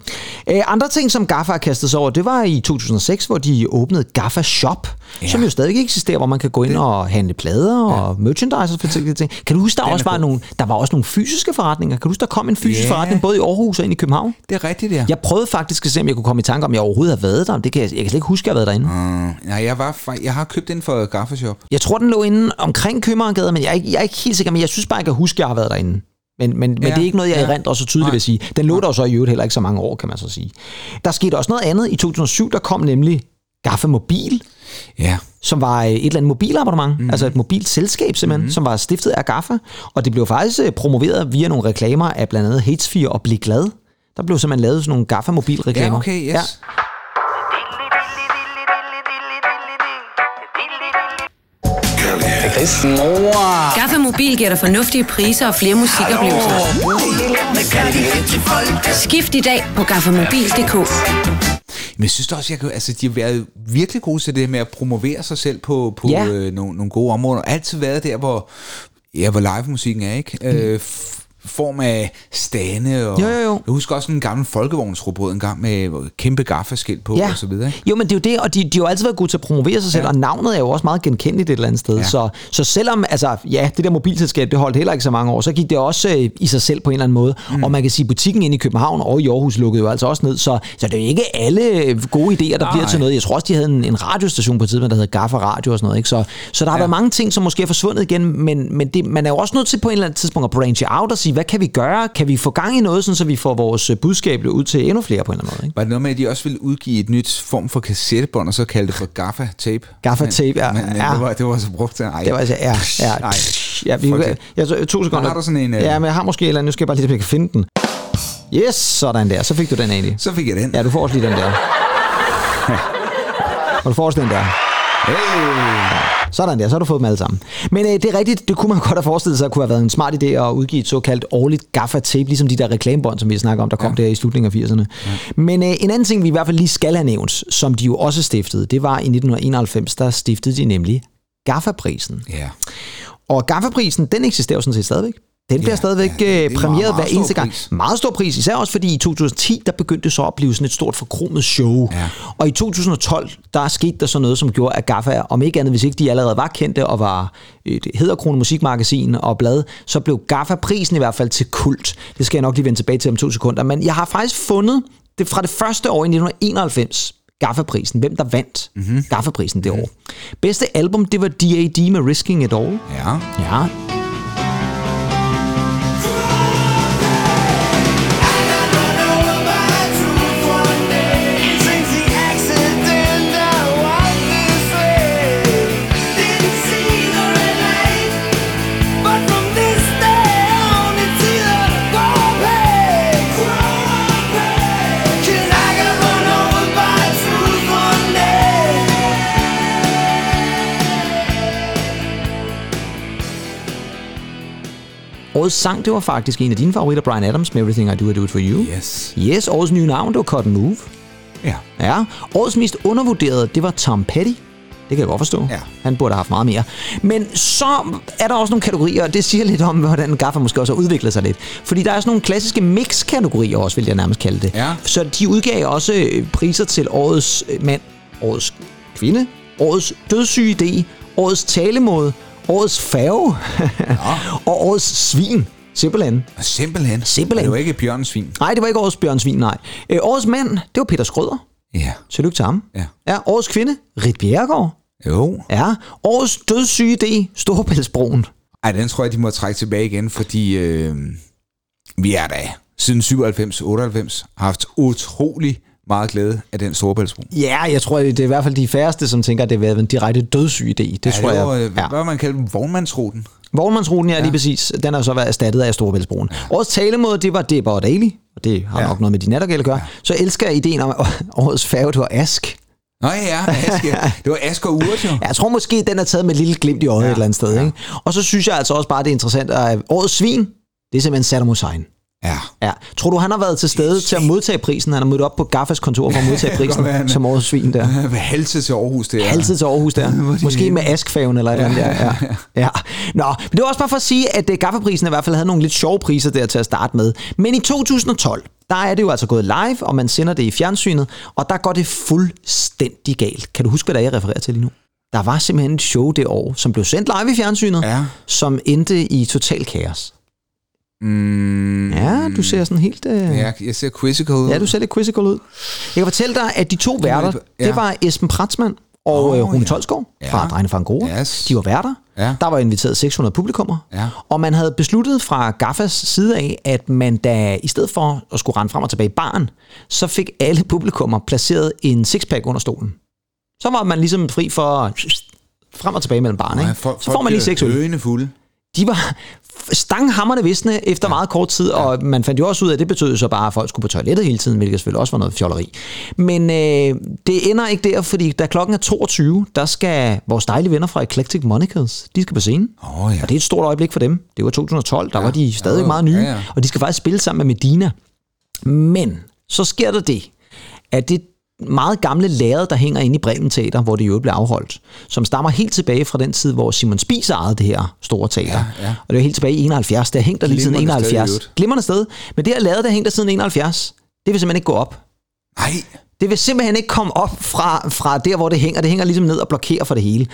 G: Øh, andre ting, som Gaffa har kastet sig over, det var i 2006, hvor de åbnede Gaffa Shop, ja. som jo stadig eksisterer, hvor man kan gå ind og handle plader ja. og merchandise og forskellige ting. Kan du huske, der,
H: Den er
G: også var
H: god.
G: nogle, der var også nogle fysiske forretninger? Kan du huske, der kom en fysisk
H: Ja.
G: forretning både i Aarhus og ind i København?
H: Det er rigtigt, ja.
G: Jeg prøvede faktisk at se, om jeg kunne komme i tanke om, jeg overhovedet har været der. Det kan jeg, jeg kan slet ikke huske, at jeg har været derinde.
H: Uh, nej, jeg, var, jeg har købt den for Gaffashop.
G: Jeg tror, den lå inde omkring Købmagergade, men jeg er, ikke, jeg er ikke helt sikker, men jeg synes bare, jeg kan huske, at jeg har været derinde. Men, men, ja, men det er ikke noget, jeg
H: ja.
G: erindrer så tydeligt
H: Nej.
G: vil sige. Den lå der så i øvrigt heller ikke så mange år, kan man så sige. Der skete også noget andet. I 2007, der kom nemlig Gaffa Mobil,
H: Ja.
G: som var øh, et eller andet mobilabonnement, mm. altså et mobilt selskab simpelthen, mm. som var stiftet af Gaffa. Og det blev faktisk øh, promoveret via nogle reklamer af blandt andet Hatesphere og Blik Glad. Der blev simpelthen lavet sådan nogle Gaffa mobilreklamer.
H: Ja, okay, yes.
K: Pis mor.
L: Gaffa Mobil giver dig fornuftige priser og flere musikoplevelser. Skift i dag på gaffamobil.dk.
H: Men jeg synes også, jeg kan, altså, de har været virkelig gode til det med at promovere sig selv på, på
G: Ja.
H: øh, nogle, nogle gode områder. Altid været der, hvor, ja, hvor live-musikken er, ikke? Mm. Øh, form af stande. Og,
G: Jo, jo, jo.
H: Jeg husker også en gammel folkevognsrobot en gang med kæmpe gaffaskilt på
G: Ja.
H: og så videre. Ikke?
G: Jo, men det er jo det, og de, de har jo altid været gode til at promovere sig selv, ja. og navnet er jo også meget genkendeligt et eller andet sted. Ja. Så, så selvom, altså, ja, det der mobilselskab, det holdt heller ikke så mange år, så gik det også øh, i sig selv på en eller anden måde. Mm. Og man kan sige, butikken inde i København og i Aarhus lukkede jo altså også ned, så, så det er jo ikke alle øh, gode idéer, der
H: Nej.
G: bliver til noget. Jeg tror også, de havde en, en radiostation på et tidspunkt, der hedder Gaffa Radio og sådan noget. Ikke? Så, så der har ja. været mange ting, som måske er forsvundet igen, men, men det, man er jo også nødt til på et eller andet tidspunkt at branche out og sige, hvad kan vi gøre? Kan vi få gang i noget, sådan, så vi får vores øh, budskab ud til endnu flere på en eller anden måde? Ikke?
H: Var det noget med, at de også ville udgive et nyt form for kassettebånd, og så kalde det for gaffa-tape?
G: Gaffa-tape, ja.
H: Men, men
G: Ja.
H: Det, var, det var så brugt til... Ej.
G: Det var altså, ja, ja.
H: Ej.
G: ja vi, jeg, jeg, to sekunder.
H: Har du sådan en, øh-
G: Ja, men jeg har måske et eller andet. Nu skal jeg bare lige om jeg kan finde den. Yes, sådan der. Så fik du den egentlig.
H: Så fik jeg den.
G: Ja, du får også lige den der. Og du får også den der.
H: Hey.
G: Sådan der, så har du fået dem alle sammen. Men øh, det er rigtigt, det kunne man godt have forestillet sig, at kunne have været en smart idé at udgive et såkaldt årligt gaffa-tape, ligesom de der reklamebånd, som vi snakker om, der kom ja. der i slutningen af 80'erne. Ja. Men øh, en anden ting, vi i hvert fald lige skal have nævnt, som de jo også stiftede, det var i 1991, der stiftede de nemlig Gaffa-prisen.
H: Ja.
G: Og Gaffa-prisen, den eksisterer jo sådan set stadigvæk. Den bliver
H: Ja,
G: stadigvæk
H: ja, meget, meget
G: hver eneste gang.
H: pris.
G: Meget stor pris, især også fordi i 2010, der begyndte det så at blive sådan et stort forkromet show.
H: Ja.
G: Og i 2012, der skete der så noget, som gjorde, at Gaffa, om ikke andet, hvis ikke de allerede var kendte og var et hedderkrone musikmagasin og blad, så blev Gaffa-prisen i hvert fald til kult. Det skal jeg nok lige vende tilbage til om to sekunder. Men jeg har faktisk fundet det fra det første år i 1991, Gaffa-prisen, hvem der vandt mm-hmm. Gaffa-prisen det år. Bedste album, det var D.A.D. med Risking It All.
H: Ja.
G: Ja, Årets sang, det var faktisk en af dine favoritter, Brian Adams med Everything I Do, I Do It For You.
H: Yes.
G: Yes, årets nye navn, det var Cotton Move.
H: Ja.
G: Ja, årets mest undervurderede, det var Tom Petty. Det kan jeg godt forstå.
H: Ja.
G: Han burde have haft meget mere. Men så er der også nogle kategorier, og det siger lidt om, hvordan Gaffa måske også har udviklet sig lidt. Fordi der er sådan nogle klassiske mix-kategorier også, vil jeg nærmest kalde det.
H: Ja.
G: Så de udgav også øh, priser til årets øh, mand, årets kvinde, årets dødssyge idé, årets talemåde, årets færge ja. og årets svin. Simpelthen.
H: Simpelthen.
G: Simpelthen.
H: Og det var ikke Bjørns svin.
G: Nej, det var ikke årets bjørnsvin, nej. Øh, årets mand, det var Peter Skrøder.
H: Ja.
G: Tillykke til ham.
H: Ja.
G: Ja, årets kvinde, Rit Bjerregaard.
H: Jo.
G: Ja, årets dødssyge idé, Storebæltsbroen.
H: Ej, den tror jeg, de må trække tilbage igen, fordi øh, vi er da siden 97-98 haft utrolig meget glæde af den storebæltsbro.
G: Ja, jeg tror, det er i hvert fald de færreste, som tænker, at det har været en direkte dødssyg idé. Det
H: ja,
G: tror
H: det var,
G: jeg.
H: øh, Hvad vil man kalde den? Vognmandsruten?
G: Vognmandsruten, ja, lige præcis. Den har så været erstattet af Storebæltsbroen. Årets talemåde, det var Debber og Daily, og det har
H: Ja.
G: ja. nok noget med de nattergæld at gøre. Så elsker jeg ideen om, årets færge, det var Ask.
H: Nå ja, Ask, ja. det var Ask og Urt jo.
G: Ja, Jeg tror måske, den er taget med et lille glimt i øjet ja. et eller andet sted. Ikke? Og så synes jeg altså også bare, det er interessant, at årets svin, det er simpelthen Saddam Hussein.
H: Ja.
G: Ja. Tror du, han har været til stede til at modtage prisen? Han har mødt op på Gaffas kontor for at modtage prisen
H: være,
G: som årets svin der.
H: Halse til Aarhus, det er.
G: Halset til Aarhus der. Måske med askfaven eller et eller andet der. Ja. ja. Nå, men det var også bare for at sige, at øh, Gaffaprisen i hvert fald havde nogle lidt sjove priser der til at starte med. Men i 2012, der er det jo altså gået live, og man sender det i fjernsynet, og der går det fuldstændig galt. Kan du huske, hvad det er, jeg refererer til lige nu? Der var simpelthen et show det år, som blev sendt live i fjernsynet,
H: ja.
G: som endte i total kaos.
H: Mm,
G: Ja, du ser sådan helt... Øh...
H: Ja, jeg ser quizzical ud.
G: Ja, du ser lidt quizzical ud. Jeg kan fortælle dig, at de to værter,
H: Ja.
G: det var Esben Pratzmann og oh, Rune
H: ja.
G: Tolsgaard
H: Ja.
G: fra Drejne fra Angora.
H: Yes.
G: De var værter.
H: Ja.
G: Der var inviteret 600 publikummer.
H: Ja.
G: Og man havde besluttet fra Gaffas side af, at man da i stedet for at skulle rende frem og tilbage i baren, så fik alle publikummer placeret en sixpack under stolen. Så var man ligesom fri for frem og tilbage mellem barne.
H: Ja, folk-
G: så får man lige seks øl.
H: fulde.
G: De var stanghammerne visne efter meget kort tid, og man fandt jo også ud af, at det betød så bare, at folk skulle på toilettet hele tiden, hvilket selvfølgelig også var noget fjolleri. Men øh, det ender ikke der, fordi da klokken er 22, der skal vores dejlige venner fra Eclectic Monikers, de skal på scenen.
H: Oh, ja.
G: Og det er et stort øjeblik for dem. Det var 2012, der ja. var de stadig
H: Jo,
G: meget nye,
H: ja, ja.
G: og de skal faktisk spille sammen med Medina. Men så sker der det, at det meget gamle lærred, der hænger inde i Bremen Teater, hvor det jo blev afholdt, som stammer helt tilbage fra den tid, hvor Simon Spies ejede det her store teater.
H: Ja, ja.
G: Og det var helt tilbage i 71. Det har hængt der lige siden
H: Glimrende sted i
G: 71.
H: øvrigt.
G: Glimrende sted. Men det her lærred, der hængte der siden 71, det vil simpelthen ikke gå op.
H: Nej.
G: Det vil simpelthen ikke komme op fra, fra der, hvor det hænger. Det hænger ligesom ned og blokerer for det hele.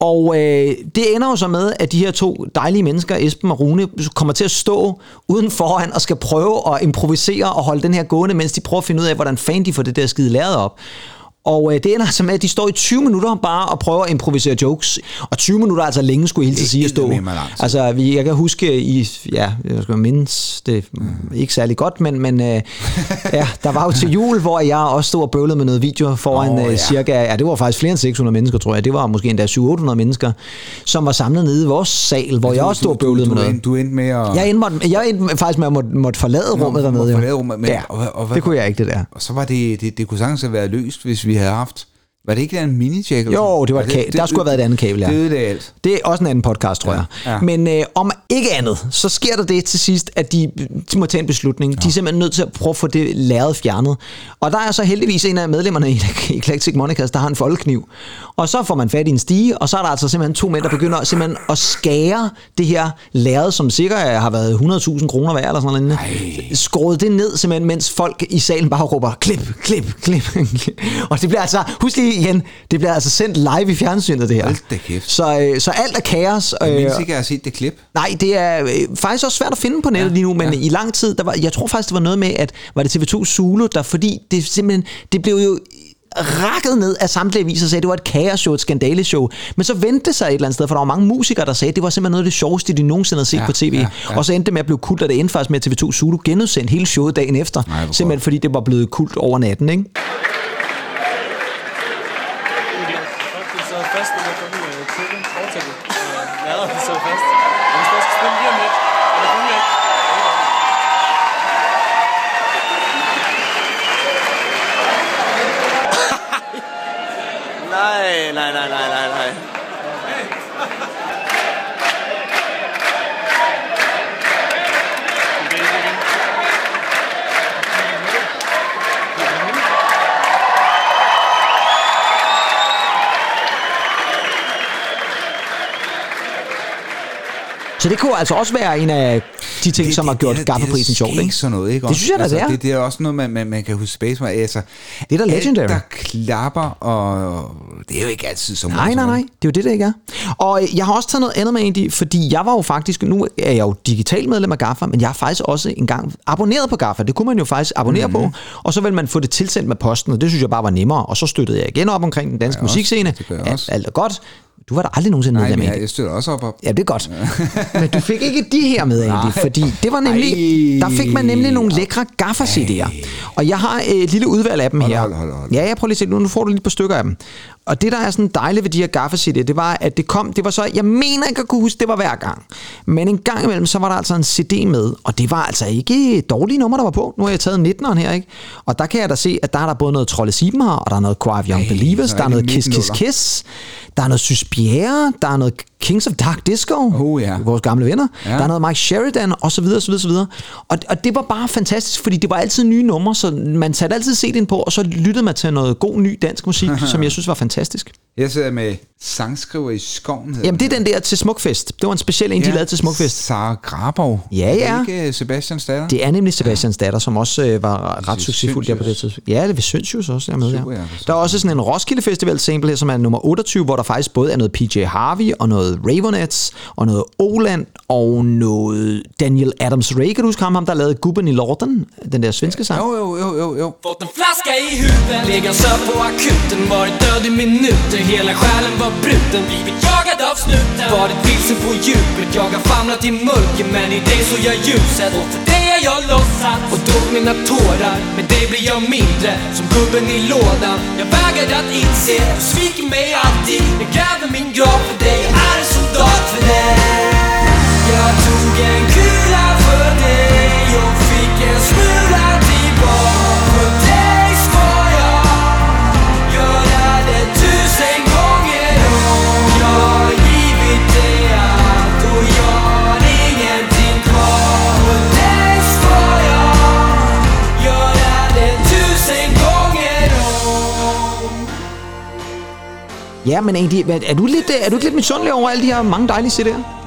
G: Og øh, det ender jo så med, at de her to dejlige mennesker, Esben og Rune, kommer til at stå uden foran og skal prøve at improvisere og holde den her gående, mens de prøver at finde ud af, hvordan fanden de får det der skide læret op. Og øh, det ender altså med, at de står i 20 minutter bare og prøver at improvisere jokes. Og 20 minutter er altså længe, skulle jeg helt til sige at stå. Altså, vi, jeg kan huske i, ja, jeg skal mindes det mm. ikke særlig godt, men, men øh, ja, der var jo til jul, hvor jeg også stod og bøvlede med noget video foran oh,
H: ja.
G: cirka, ja, det var faktisk flere end 600 mennesker, tror jeg. Det var måske endda 700-800 mennesker, som var samlet nede i vores sal, hvor jeg også stod og bøvlede med noget.
H: Du endte med at...
G: Jeg endte, måtte, jeg endte faktisk med at måtte, måtte forlade
H: Nå,
G: rummet
H: måtte
G: dernede. jo.
H: forlade rummet, men-
G: ja,
H: og- og hvad-
G: det kunne jeg ikke, det der.
H: Og så var det, det, det kunne sagtens have været løst, hvis vi havde haft... Var det ikke en mini jack
G: Jo, det var et kabel. Der skulle have været et andet kabel, ja.
H: Det ødelagde alt.
G: Det er også en anden podcast, tror jeg.
H: ja.
G: Men øh, om ikke andet, så sker der det til sidst, at de, de må tage en beslutning. De er simpelthen nødt til at prøve at få det læret fjernet. Og der er så heldigvis en af medlemmerne i Eclectic Monikers, der har en foldkniv. Og så får man fat i en stige, og så er der altså simpelthen to mænd, der begynder simpelthen at skære det her læret, som sikkert har været 100.000 kroner værd eller sådan noget. Skåret det ned, simpelthen, mens folk i salen bare råber, klip, klip, klip. og det bliver altså, husk lige igen, det bliver altså sendt live i fjernsynet, det her.
H: Hold da kæft.
G: Så, øh, så alt er kaos.
H: Jeg
G: øh,
H: mindes ikke, jeg har set det klip.
G: Nej, det er øh, faktisk også svært at finde på nettet ja, lige nu, men ja. i lang tid, der var, jeg tror faktisk, det var noget med, at var det TV2 Zulu, der fordi det simpelthen, det blev jo rakket ned af samtlige aviser og sagde, at det var et kaosshow, et skandaleshow. Men så vendte det sig et eller andet sted, for der var mange musikere, der sagde, at det var simpelthen noget af det sjoveste, de nogensinde havde set
H: Ja,
G: på tv.
H: ja, ja.
G: Og så endte det med at blive kult, og det endte faktisk med, at TV2 Zulu genudsendte hele showet dagen efter.
H: Nej,
G: simpelthen fordi det var blevet kult over natten, ikke? Så det kunne altså også være en af de ting, det, som har gjort Gaffaprisen sjov,
H: ikke
G: ikke?
H: sådan noget, ikke?
G: Det synes jeg da,
H: altså,
G: det er.
H: Det, det er også noget, man, man, man kan huske tilbage med. Altså,
G: Det er da legendary.
H: Der klapper, og det er jo ikke altid så
G: Nej, nej, nej. Det er jo det, det ikke er. Og jeg har også taget noget andet med egentlig, fordi jeg var jo faktisk, nu er jeg jo digital medlem af Gaffa, men jeg har faktisk også engang abonneret på Gaffa. Det kunne man jo faktisk abonnere
H: Mhm.
G: mm-hmm. på, og så vil man få det tilsendt med posten, og det synes jeg bare var nemmere. Og så støttede jeg igen op omkring den danske musikscene.
H: Det
G: alt er godt. Du var der aldrig nogensinde
H: Nej,
G: medlem af det.
H: jeg støtter også op op.
G: Ja, det er godt. Men du fik ikke de her med, Andy,
H: Nej.
G: fordi det var nemlig,
H: Ej.
G: der fik man nemlig nogle lækre gaffa-CD'er. Og jeg har et lille udvalg af dem
H: Hold,
G: her.
H: hold, hold, hold.
G: Ja, jeg prøver lige at se, nu nu får du lige et par stykker af dem. Og det, der er sådan dejligt ved de her gaffa CD'er, det var, at det kom, det var så, jeg mener ikke at kunne huske, det var hver gang. Men en gang imellem, så var der altså en CD med, og det var altså ikke dårlige numre, der var på. Nu har jeg taget 19'eren her, ikke? Og der kan jeg da se, at der er der både noget Trolle Sieben her, og der er noget Choir of Young
H: Ej,
G: Believers,
H: er
G: der er noget Kiss Kiss
H: 19'er.
G: Kiss, der er noget Suspiria, der er noget Kings of Dark Disco,
H: Oh, ja.
G: vores gamle venner,
H: Ja.
G: der er noget Mike Sheridan, og så videre, så videre, så videre. Og, og det var bare fantastisk, fordi det var altid nye numre, så man satte altid CD'en på, og så lyttede man til noget god, ny dansk musik, som jeg synes var fantastisk.
H: Jeg sidder med sangskriver i skoven.
G: Jamen, det er den der til Smukfest. Det var en speciel en, de lavede til Smukfest.
H: Sara Grabov.
G: Ja,
H: Er
G: ja.
H: det ikke øh, Sebastians datter?
G: Det er nemlig Sebastians datter, som også øh, var ret succesfuld der på det tidspunkt. Ja, det synes jo også, jeg er med
H: Super, ja, er
G: Der er også sådan en Roskilde Festival sample her, som er nummer 28, hvor der faktisk både er noget PJ Harvey, og noget Ravenettes, og noget Oland, og noget Daniel Adams Ray. Kan du huske ham, ham der lavede Gubben i Lorden, den der svenske sang?
H: Jo, jo, jo, jo, jo.
M: Fått en flaska i huvudet, legat söp på akuten Varit död i minuter, hela själen var bruten Blivit jagad av snuten. Varit vilse på djupet Jag har famlat i mörker men i dig såg jag ljuset. Och för dig har jag låtsats Och drog mina tårar Med dig blir jag mindre. Som gubben i lådan Jag vägrade att inse. Du sviker mig alltid Jag gräver min grav för dig. Jag är en soldat för dig. Jag
L: tog en kula för dig Jag fick en smula till
G: Ja, men Andy, er du lidt, øh, er du ikke lidt misundelig over alle de her mange dejlige CD'er?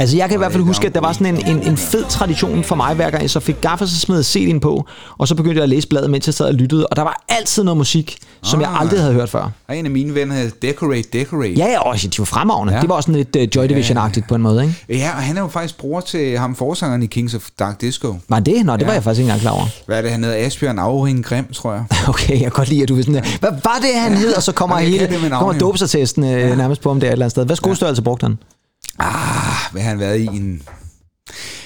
G: Altså, jeg kan i hvert fald huske, at der var sådan en, en, en fed tradition for mig, hver gang jeg så fik gaffer, så smed jeg CD'en på, og så begyndte jeg at læse bladet, mens jeg sad og lyttede, og der var altid noget musik, som jeg
H: Ah.
G: aldrig havde hørt før.
H: Og en af mine venner hed Decorate, Decorate.
G: Ja, ja, også, de var fremragende.
H: Ja.
G: Ja. Det var også sådan lidt uh, Joy Division-agtigt på en måde, ikke?
H: Ja, og han er jo faktisk bror til ham forsangeren i Kings of Dark Disco.
G: Var det? Nå, det
H: Ja.
G: var jeg faktisk ikke engang klar over.
H: Hvad er det, han hedder? Asbjørn Afring Grim, tror jeg.
G: Okay, jeg kan godt lide, at du er sådan der. Hvad var det, han hed? Og så kommer
H: jeg
G: hele
H: det
G: kommer
H: jo.
G: dopsattesten ja. nærmest på ham der et eller andet sted. Hvad skostørrelse brugte han?
H: Ah, hvad har han været i? En...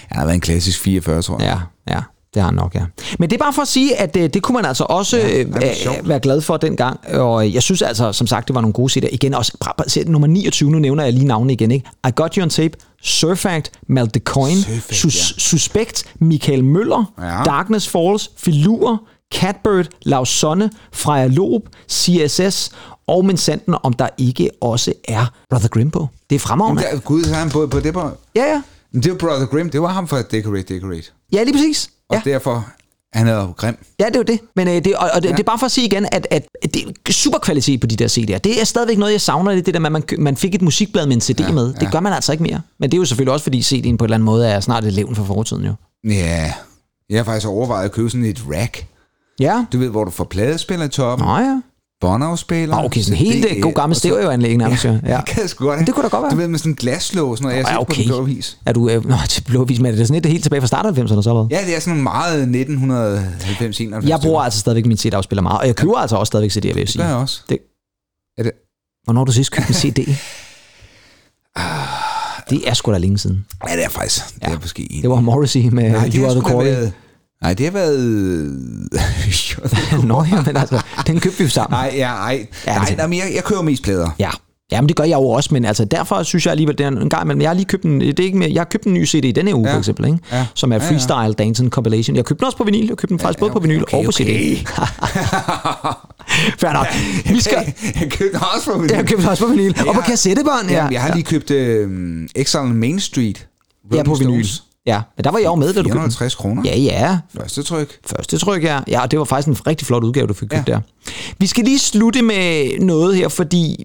H: Han har været en klassisk 44, tror jeg.
G: Ja, ja. Det har han nok, ja. Men det er bare for at sige, at øh, det kunne man altså også ja,
H: sjovt.
G: øh, være glad for dengang. Og jeg synes altså, som sagt, det var nogle gode CD'er. Igen også, se, nummer 29, nu nævner jeg lige navnene igen, ikke? I Got You On Tape, Surfact, Mal Coin,
H: Surfact,
G: Sus- Suspect, Michael Møller,
H: Ja.
G: Darkness Falls, Filur, Catbird, Lars Sonne, Freja Lob, CSS og men sanden om der ikke også er Brother Grimm på. Det er fremragende.
H: Der, Gud, så har han både på det på...
G: Ja, ja.
H: Men det var Brother Grimm, det var ham fra Decorate, Decorate.
G: Ja, lige præcis.
H: Og derfor, han er jo grim.
G: Ja, det er jo det. Men øh, det, og, og det, ja. det er bare for at sige igen, at, at det er super kvalitet på de der CD'er. Det er stadigvæk noget, jeg savner, det, det der med, at man, man fik et musikblad med en CD ja, med. Det
H: ja.
G: gør man altså ikke mere. Men det er jo selvfølgelig også, fordi CD'en på en eller anden måde er snart et levn for fortiden jo.
H: Ja, jeg har faktisk overvejet at købe sådan et rack.
G: Ja.
H: Du ved, hvor du får pladespiller i toppen.
G: Nå ja.
H: Bono-spiller.
G: Nå, okay, sådan helt, øh, god gammel stereo-anlæg nærmest, ja. Ja.
H: Det kan jeg sgu godt have.
G: Det kunne da godt være.
H: Du ved, med sådan en sådan noget. Jeg
G: Ja,
H: har set
G: okay.
H: på den blå vis.
G: Er du... Øh, nå, til blåvis, men er det sådan et, det helt tilbage fra starten af 90'erne så eller hvad?
H: Ja, det er sådan meget 1990 91
G: Jeg bruger altså stadigvæk min CD-afspiller meget, og jeg køber altså også stadigvæk CD'er, vil jeg sige.
H: gør jeg også.
G: Det,
H: Er det...
G: hvornår du sidst købt en CD? det er sgu da længe siden.
H: Ja, det er faktisk. Det er måske en.
G: Det var Morrissey med
H: Nej, det
G: You Are The
H: været... Nej, det har været...
G: Nå ja, men altså, den købte vi jo sammen.
H: Nej, ja, ej.
G: Ja,
H: nej,
G: det-
H: nej, men jeg, jeg køber mest plader.
G: Ja. Jamen det gør jeg jo også, men altså derfor synes jeg alligevel, det er en gang imellem, jeg har lige købt en, det er ikke mere, jeg har købt en ny CD i denne uge
H: Ja.
G: for eksempel, ikke?
H: Ja.
G: som er
H: Ja, ja.
G: Freestyle Dancing Compilation. Jeg købte den også på vinyl, jeg købte den faktisk både på vinyl
H: okay,
G: og på
H: okay.
G: CD. Fair nok. Vi skal,
H: jeg købte også på vinyl.
G: jeg købte også på vinyl, og på kassettebånd. Ja,
H: Jamen, jeg har lige købt øh, Exile Main Street.
G: ja, på vinyl. Ja, men der var jeg jo med, da du købte den.
H: 450 kroner.
G: Ja, ja.
H: Første tryk.
G: Første tryk, ja. Ja, og det var faktisk en rigtig flot udgave, du fik købt
H: Ja.
G: der. Vi skal lige slutte med noget her, fordi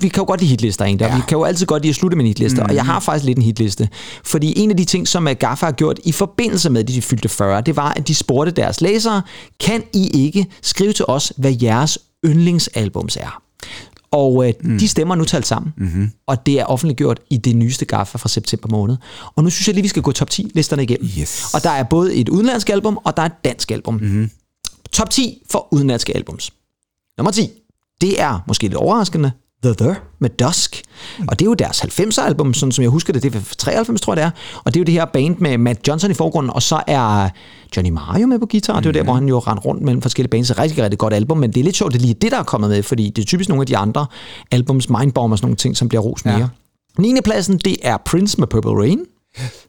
G: vi kan jo godt lide hitlister egentlig, og
H: Ja.
G: vi kan jo altid godt lide at slutte med en hitliste, mm. og jeg har faktisk lidt en hitliste. Fordi en af de ting, som Gaffa har gjort i forbindelse med, at de fyldte 40, det var, at de spurgte deres læsere, kan I ikke skrive til os, hvad jeres yndlingsalbums er? Og øh, mm. de stemmer er nu talt sammen, mm-hmm. og det er offentliggjort i det nyeste Gaffa fra september måned. Og nu synes jeg lige, vi skal gå top 10 listerne igennem.
H: Yes.
G: Og der er både et udenlandsk album, og der er et dansk album. Mm-hmm. Top 10 for udenlandske albums. Nummer 10, det er måske lidt overraskende, The The med Dusk. Og det er jo deres 90'er album, sådan som jeg husker det, det er fra 93, tror jeg det er. Og det er jo det her band med Matt Johnson i forgrunden, og så er Johnny Mario med på guitar. Det er jo der, hvor han jo rendte rundt mellem forskellige bands. Et rigtig, rigtig godt album, men det er lidt sjovt, det er lige det, der er kommet med, fordi det er typisk nogle af de andre albums, Mindbomb og sådan nogle ting, som bliver ros mere. Ja. 9. pladsen, det er Prince med Purple Rain.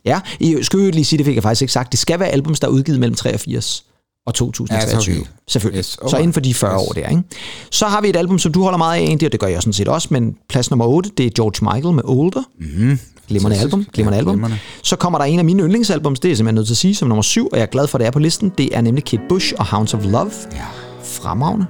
G: Ja, I skal jo lige sige, det fik jeg faktisk ikke sagt. Det skal være albums, der er udgivet mellem 83 og 2023.
H: Ja, okay.
G: Selvfølgelig.
H: Yes,
G: så
H: okay.
G: inden for de 40
H: Yes.
G: år der, ikke? Så har vi et album, som du holder meget af, Andy, og det gør jeg sådan set også, men plads nummer 8, det er George Michael med Older.
H: Mm-hmm.
G: Glimrende album, glimrende
H: Ja,
G: album.
H: glimrende.
G: Så kommer der en af mine yndlingsalbums, det er simpelthen nødt til at sige, som nummer 7, og jeg er glad for, at det er på listen. Det er nemlig Kid Bush og Hounds of Love.
H: Ja.
G: Fremragende.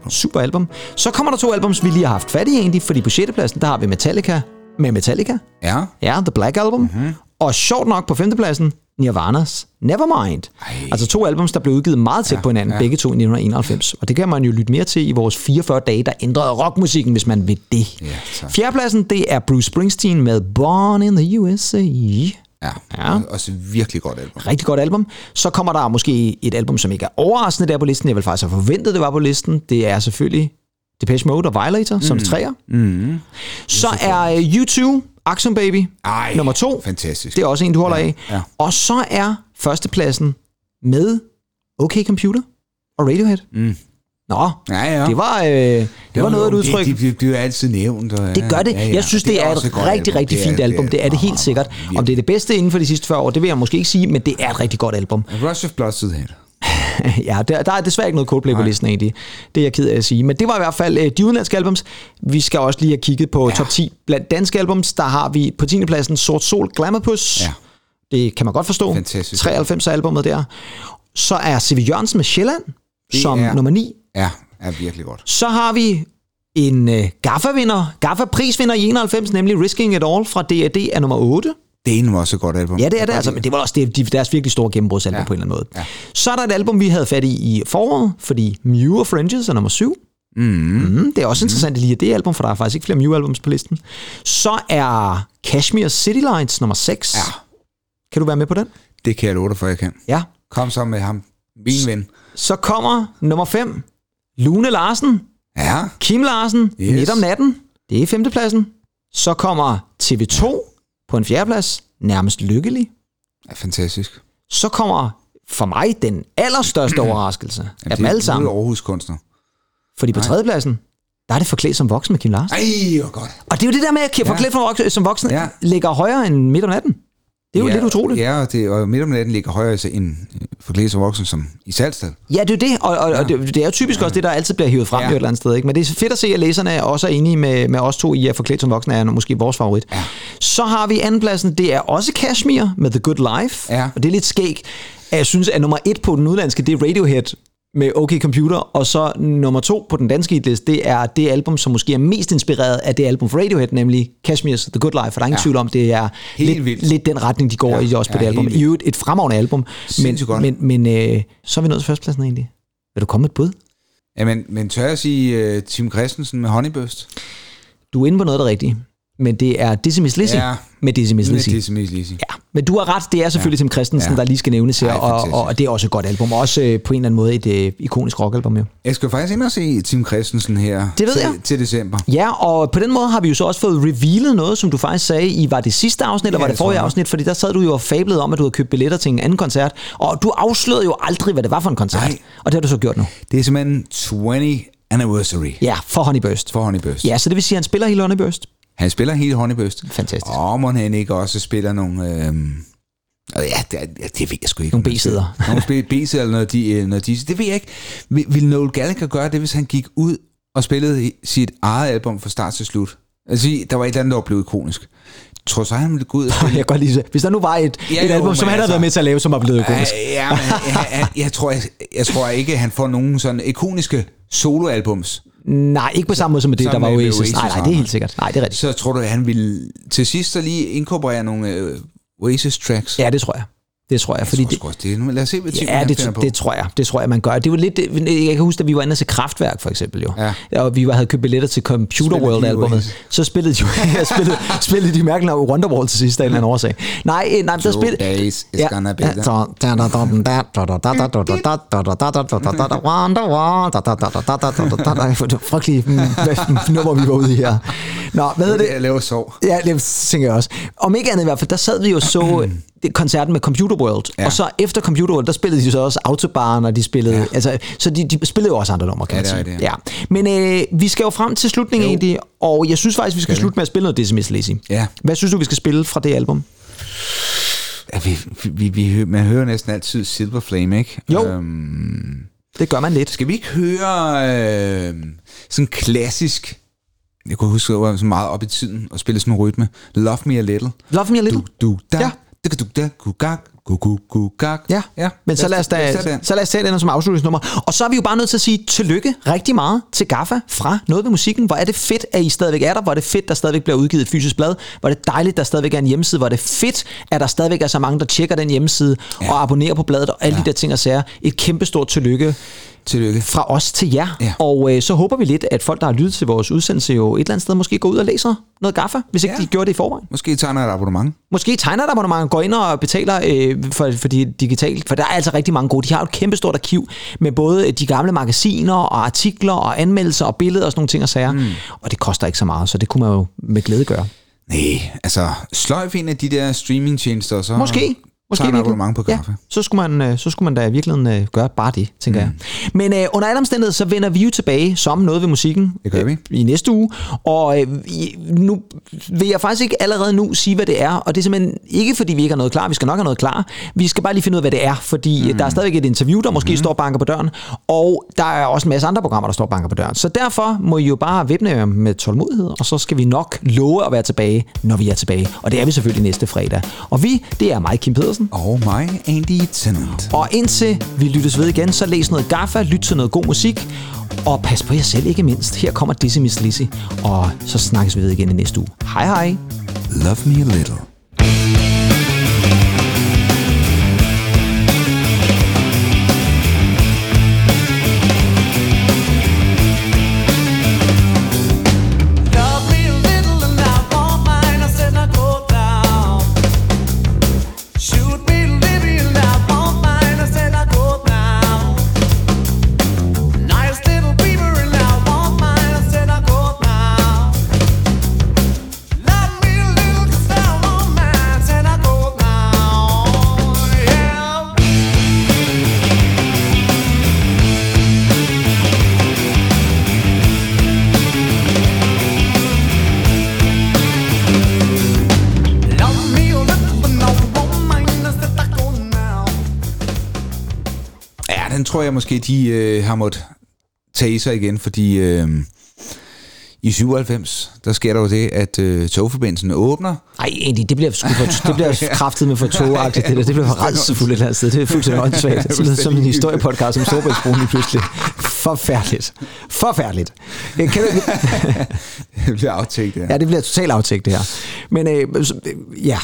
H: Album.
G: Super album. Så kommer der to albums, vi lige har haft fat i egentlig, fordi på 6. pladsen, der har vi Metallica med Metallica.
H: Ja.
G: Ja, The Black Album. Mm-hmm. Og sjovt nok på femtepladsen, Nirvanas Nevermind. Ej. Altså to albums, der blev udgivet meget tæt ja, på hinanden, ja. begge to i 1991. Og det kan man jo lytte mere til i vores 44 dage, der ændrede rockmusikken, hvis man vil det.
H: Ja, tak.
G: Fjerdepladsen, det er Bruce Springsteen med Born in the USA.
H: Ja,
G: Ja.
H: også et virkelig godt album.
G: Rigtig godt album. Så kommer der måske et album, som ikke er overraskende der på listen. Jeg vil faktisk have forventet, det var på listen. Det er selvfølgelig Depeche Mode og Violator, mm. som træer.
H: Mm.
G: Så er øh, U2, Action Baby,
H: Ej,
G: nummer to.
H: Fantastisk.
G: Det er også en, du holder
H: Ja,
G: af.
H: ja.
G: Og så er førstepladsen med OK Computer og Radiohead.
H: Mm.
G: Nå,
H: Ja, ja.
G: det var, øh, det var noget af et udtryk.
H: Det, det, det, det er jo altid nævnt. Og,
G: Det gør det.
H: Ja, ja.
G: Jeg synes, det er
H: også
G: et rigtig, rigtig
H: Det er-
G: fint album. Det er det helt sikkert. Om det er det bedste inden for de sidste 40 år, det vil jeg måske ikke sige, men det er et rigtig godt album.
H: Rush of Blood Head.
G: ja, der, der er desværre ikke noget Coldplay på listen egentlig. Det er jeg ked af at sige. Men det var i hvert fald øh, de udenlandske albums. Vi skal også lige have kigget på ja. top 10 blandt danske albums. Der har vi på 10. pladsen Sort Sol Glamourpuss.
H: Ja.
G: Det kan man godt forstå.
H: Fantastisk.
G: 93 er albumet der. Så er C.V. Jørgensen med Sjælland
H: Det
G: som
H: er-
G: nummer 9.
H: Ja, er virkelig godt.
G: Så har vi en uh, Gaffa-vinder, Gaffa-prisvinder i 91, nemlig Risking It All fra D.A.D. er nummer 8.
H: Det er også et godt album.
G: Ja, det er det altså, men det var også det, de- deres virkelig store gennembrudsalbum ja. på en eller anden måde. Ja. Så er der et album, vi havde fat i i foråret, fordi Mew og Fringes er nummer 7.
H: Mm.
G: Mm, det er også interessant lige det album, for der er faktisk ikke flere Mew-albums på listen. Så er Kashmir City Lights nummer 6. Ja. Kan du være med på den?
H: Det kan jeg love dig for, jeg kan.
G: Ja.
H: Kom så med ham. Min ven.
G: Så kommer nummer 5. Lune Larsen.
H: Ja.
G: Kim Larsen.
H: Yes.
G: Midt om natten. Det er femtepladsen. Så kommer TV2 på en fjerdeplads. Nærmest lykkelig.
H: Ja, fantastisk.
G: Så kommer for mig den allerstørste overraskelse af dem alle sammen.
H: Det er Aarhus kunstner.
G: Fordi på
H: Nej.
G: tredjepladsen, der er det forklædt som voksen med Kim Larsen.
H: Ej, hvor godt.
G: Og det er jo det der med, at forklædt ja. som voksen ja. ligger højere end midt om natten. Det er jo
H: ja,
G: lidt utroligt.
H: Ja, og, det, og midt om natten ligger højere end forklædt som voksen som i Salgstad.
G: Ja, det er det, og, og, ja. og det, det er jo typisk ja. også det, der altid bliver hivet frem ja. et eller andet sted. Ikke? Men det er fedt at se, at læserne også er enige med, med os to i, at forklædt som voksne er måske vores favorit. Ja. Så har vi andenpladsen, det er også Kashmir med The Good Life.
H: Ja.
G: Og det er lidt skæg. at Jeg synes, at nummer et på den udlandske, det er Radiohead med OK Computer, og så nummer to på den danske hitliste, det er det album, som måske er mest inspireret af det album fra Radiohead, nemlig Kashmir's The Good Life, for der er ingen ja. tvivl om, det er
H: Helt
G: lidt,
H: vildt.
G: lidt den retning, de går ja. i også på
H: Ja,
G: det album. I øvrigt et fremragende album, men,
H: Sindssygt godt.
G: men, men øh, så er vi nået til førstepladsen egentlig. Vil du komme med et bud?
H: Ja, men, men tør jeg sige uh, Tim Christensen med Honeybust?
G: Du er inde på noget af det rigtige. Men det er Miss Lizzy
H: Ja.
G: med
H: Med
G: Lizzy.
H: Dizzy Miss Lizzy.
G: Ja, men du har ret, det er selvfølgelig
H: Ja.
G: Tim Christensen,
H: Ja.
G: der lige skal nævnes her,
H: Ej,
G: og,
H: fantastisk.
G: og, og det er også et godt album. Også øh, på en eller anden måde et øh, ikonisk rockalbum jo.
H: Jeg skal faktisk ind og se Tim Christensen her
G: Det ved
H: til,
G: jeg.
H: til december.
G: Ja, og på den måde har vi jo så også fået revealet noget, som du faktisk sagde i, var det sidste afsnit, eller
H: Ja,
G: var det
H: det
G: forrige afsnit? Fordi der sad du jo og fablede om, at du havde købt billetter til en anden koncert, og du afslørede jo aldrig, hvad det var for en koncert.
H: Nej.
G: Og det har du så gjort nu.
H: Det er simpelthen 20 anniversary
G: Ja, for Honeyburst.
H: for Honeybust.
G: Ja, så det vil sige, at han spiller hele Honeyburst.
H: Han spiller hele Honeybust.
G: Fantastisk.
H: Og må han ikke også spiller nogle... Og ja, det, ja, det ved jeg sgu ikke.
G: Nogle B-sider.
H: Nogle B-sider eller noget, de, øh, noget de, Det ved jeg ikke. Vil, vil Noel Gallagher gøre det, hvis han gik ud og spillede sit eget album fra start til slut? Altså, der var et eller andet, der blev ikonisk. Tror så, han ville gå ud og
G: Jeg kan godt lide. Hvis der nu var et,
H: Ja,
G: et
H: jo,
G: album, som han havde
H: altså-
G: været med til at lave, som var blevet ikonisk.
H: Øh, Ja, men jeg, jeg, jeg, tror, jeg, jeg tror ikke, han får nogen sådan ikoniske soloalbums.
G: Nej, ikke på samme måde som med det,
H: Som
G: der var Oasis.
H: Oasis
G: Nej, nej, det er helt sikkert. Nej, det er rigtigt.
H: Så tror du, at han vil til sidst så lige inkorporere nogle øh, Oasis-tracks?
G: Ja, det tror jeg. Det tror jeg, fordi det,
H: Tror også, det er. Lad os se, hvad
G: Ja, det,
H: på.
G: det, tror jeg. Det tror jeg, man gør. Det var lidt, jeg kan huske, at vi var inde og se Kraftværk, for eksempel. Jo.
H: Ja.
G: Og vi var, havde købt billetter til Computer
H: Spillede
G: World-albumet.
H: Oasis?
G: Så spillede de, ja, spillede, spillede de mærkeligt nok Wonderwall til sidst af en eller anden årsag. Nej, eh, nej,
H: Two
G: spillede...
H: days is gonna be the-
G: Frygtelig nummer, vi var ude i her. Nå, hvad hedder det?
H: Jeg laver sov.
G: Ja, det tænker jeg også. Om ikke andet i hvert fald, der sad vi jo så det- koncerten med Computer World, ja.
H: Ja.
G: og så efter Computer World, der spillede de så også Autobahn, og de spillede, ja. altså, så de, de spillede jo også andre numre, kan
H: Ja,
G: man
H: det
G: sige.
H: rigtigt,
G: ja. Men øh, vi skal jo frem til slutningen
H: Jo.
G: egentlig, og jeg synes faktisk, vi skal
H: Skal
G: slutte med at spille noget Dizzy Miss Lizzy.
H: Ja.
G: Hvad synes du, vi skal spille fra det album?
H: Ja, vi, vi, vi, man hører næsten altid Silver Flame, ikke?
G: Jo.
H: Øhm,
G: Det gør man lidt.
H: skal vi ikke høre øh, sådan klassisk... Jeg kunne huske, at jeg var så meget op i tiden og spille sådan en rytme. Love Me A Little.
G: Love Me A Little.
H: Du, du, da,
G: Ja
H: ja.
G: Ja,
H: ja.
G: men så lad os, da, så lad os tage den som afslutningsnummer. Og så er vi jo bare nødt til at sige tillykke rigtig meget til Gaffa fra Noget ved Musikken. Hvor er det fedt, at I stadigvæk er der. Hvor er det fedt, der stadigvæk bliver udgivet et fysisk blad. Hvor er det dejligt, der stadigvæk er en hjemmeside. Hvor er det fedt, at der stadigvæk er så mange, der tjekker den hjemmeside ja. og abonnerer på bladet og alle ja. de der ting og sager. Et kæmpestort tillykke.
H: Tillykke.
G: Fra os til jer.
H: Ja.
G: Og øh, så håber vi lidt, at folk, der har lyttet til vores udsendelse, jo et eller andet sted måske går ud og læser noget Gaffa, hvis ikke
H: Ja.
G: de gjorde det i forvejen.
H: Måske tegner et abonnement.
G: Måske tegner et abonnement, går ind og betaler øh, for, for de digitalt, for der er altså rigtig mange gode. De har jo et kæmpestort arkiv med både de gamle magasiner og artikler og anmeldelser og billeder og sådan nogle ting og sager. Mm. Og det koster ikke så meget, så det kunne man jo med glæde gøre.
H: Nej, altså sløjf en af de der streamingtjenester, så
G: Måske. Måske
H: tager en abonnement på kaffe.
G: Ja, så skulle man, øh, så skulle man da i virkeligheden øh, gøre bare det, tænker mm. jeg. Men øh, under alle omstændigheder, så vender vi jo tilbage som noget ved musikken.
H: Det gør vi.
G: Øh, I næste uge. Og øh, nu vil jeg faktisk ikke allerede nu sige, hvad det er. Og det er simpelthen ikke, fordi vi ikke har noget klar. Vi skal nok have noget klar. Vi skal bare lige finde ud af, hvad det er. Fordi mm. der er stadigvæk et interview, der måske mm. står og banker på døren. Og der er også en masse andre programmer, der står og banker på døren. Så derfor må I jo bare vippne jer med tålmodighed. Og så skal vi nok love at være tilbage, når vi er tilbage. Og det er vi selvfølgelig næste fredag. Og vi, det er mig, Kim Pedersen.
H: Og mig, Andy Tennant.
G: Og indtil vi lyttes ved igen, så læs noget gaffa, lyt til noget god musik, og pas på jer selv ikke mindst. Her kommer Dizzy Miss Lizzy, og så snakkes vi ved igen i næste uge. Hej hej.
H: Love me a little. Tror jeg måske, de øh, har måttet tage i sig igen, fordi øh, i 97, der sker der jo det, at øh, togforbindelsen åbner.
G: Ej, egentlig, det bliver, sgu for, det bliver kraftet med for togagtigt, det der. Det bliver for rædselsfuldt et eller andet sted. Det er fuldstændig åndssvagt. Det lyder som en historiepodcast om lige pludselig. Forfærdeligt. Forfærdeligt. Kan du,
H: det bliver aftægt, ja.
G: ja, det bliver totalt aftægt, det her. Men øh, ja,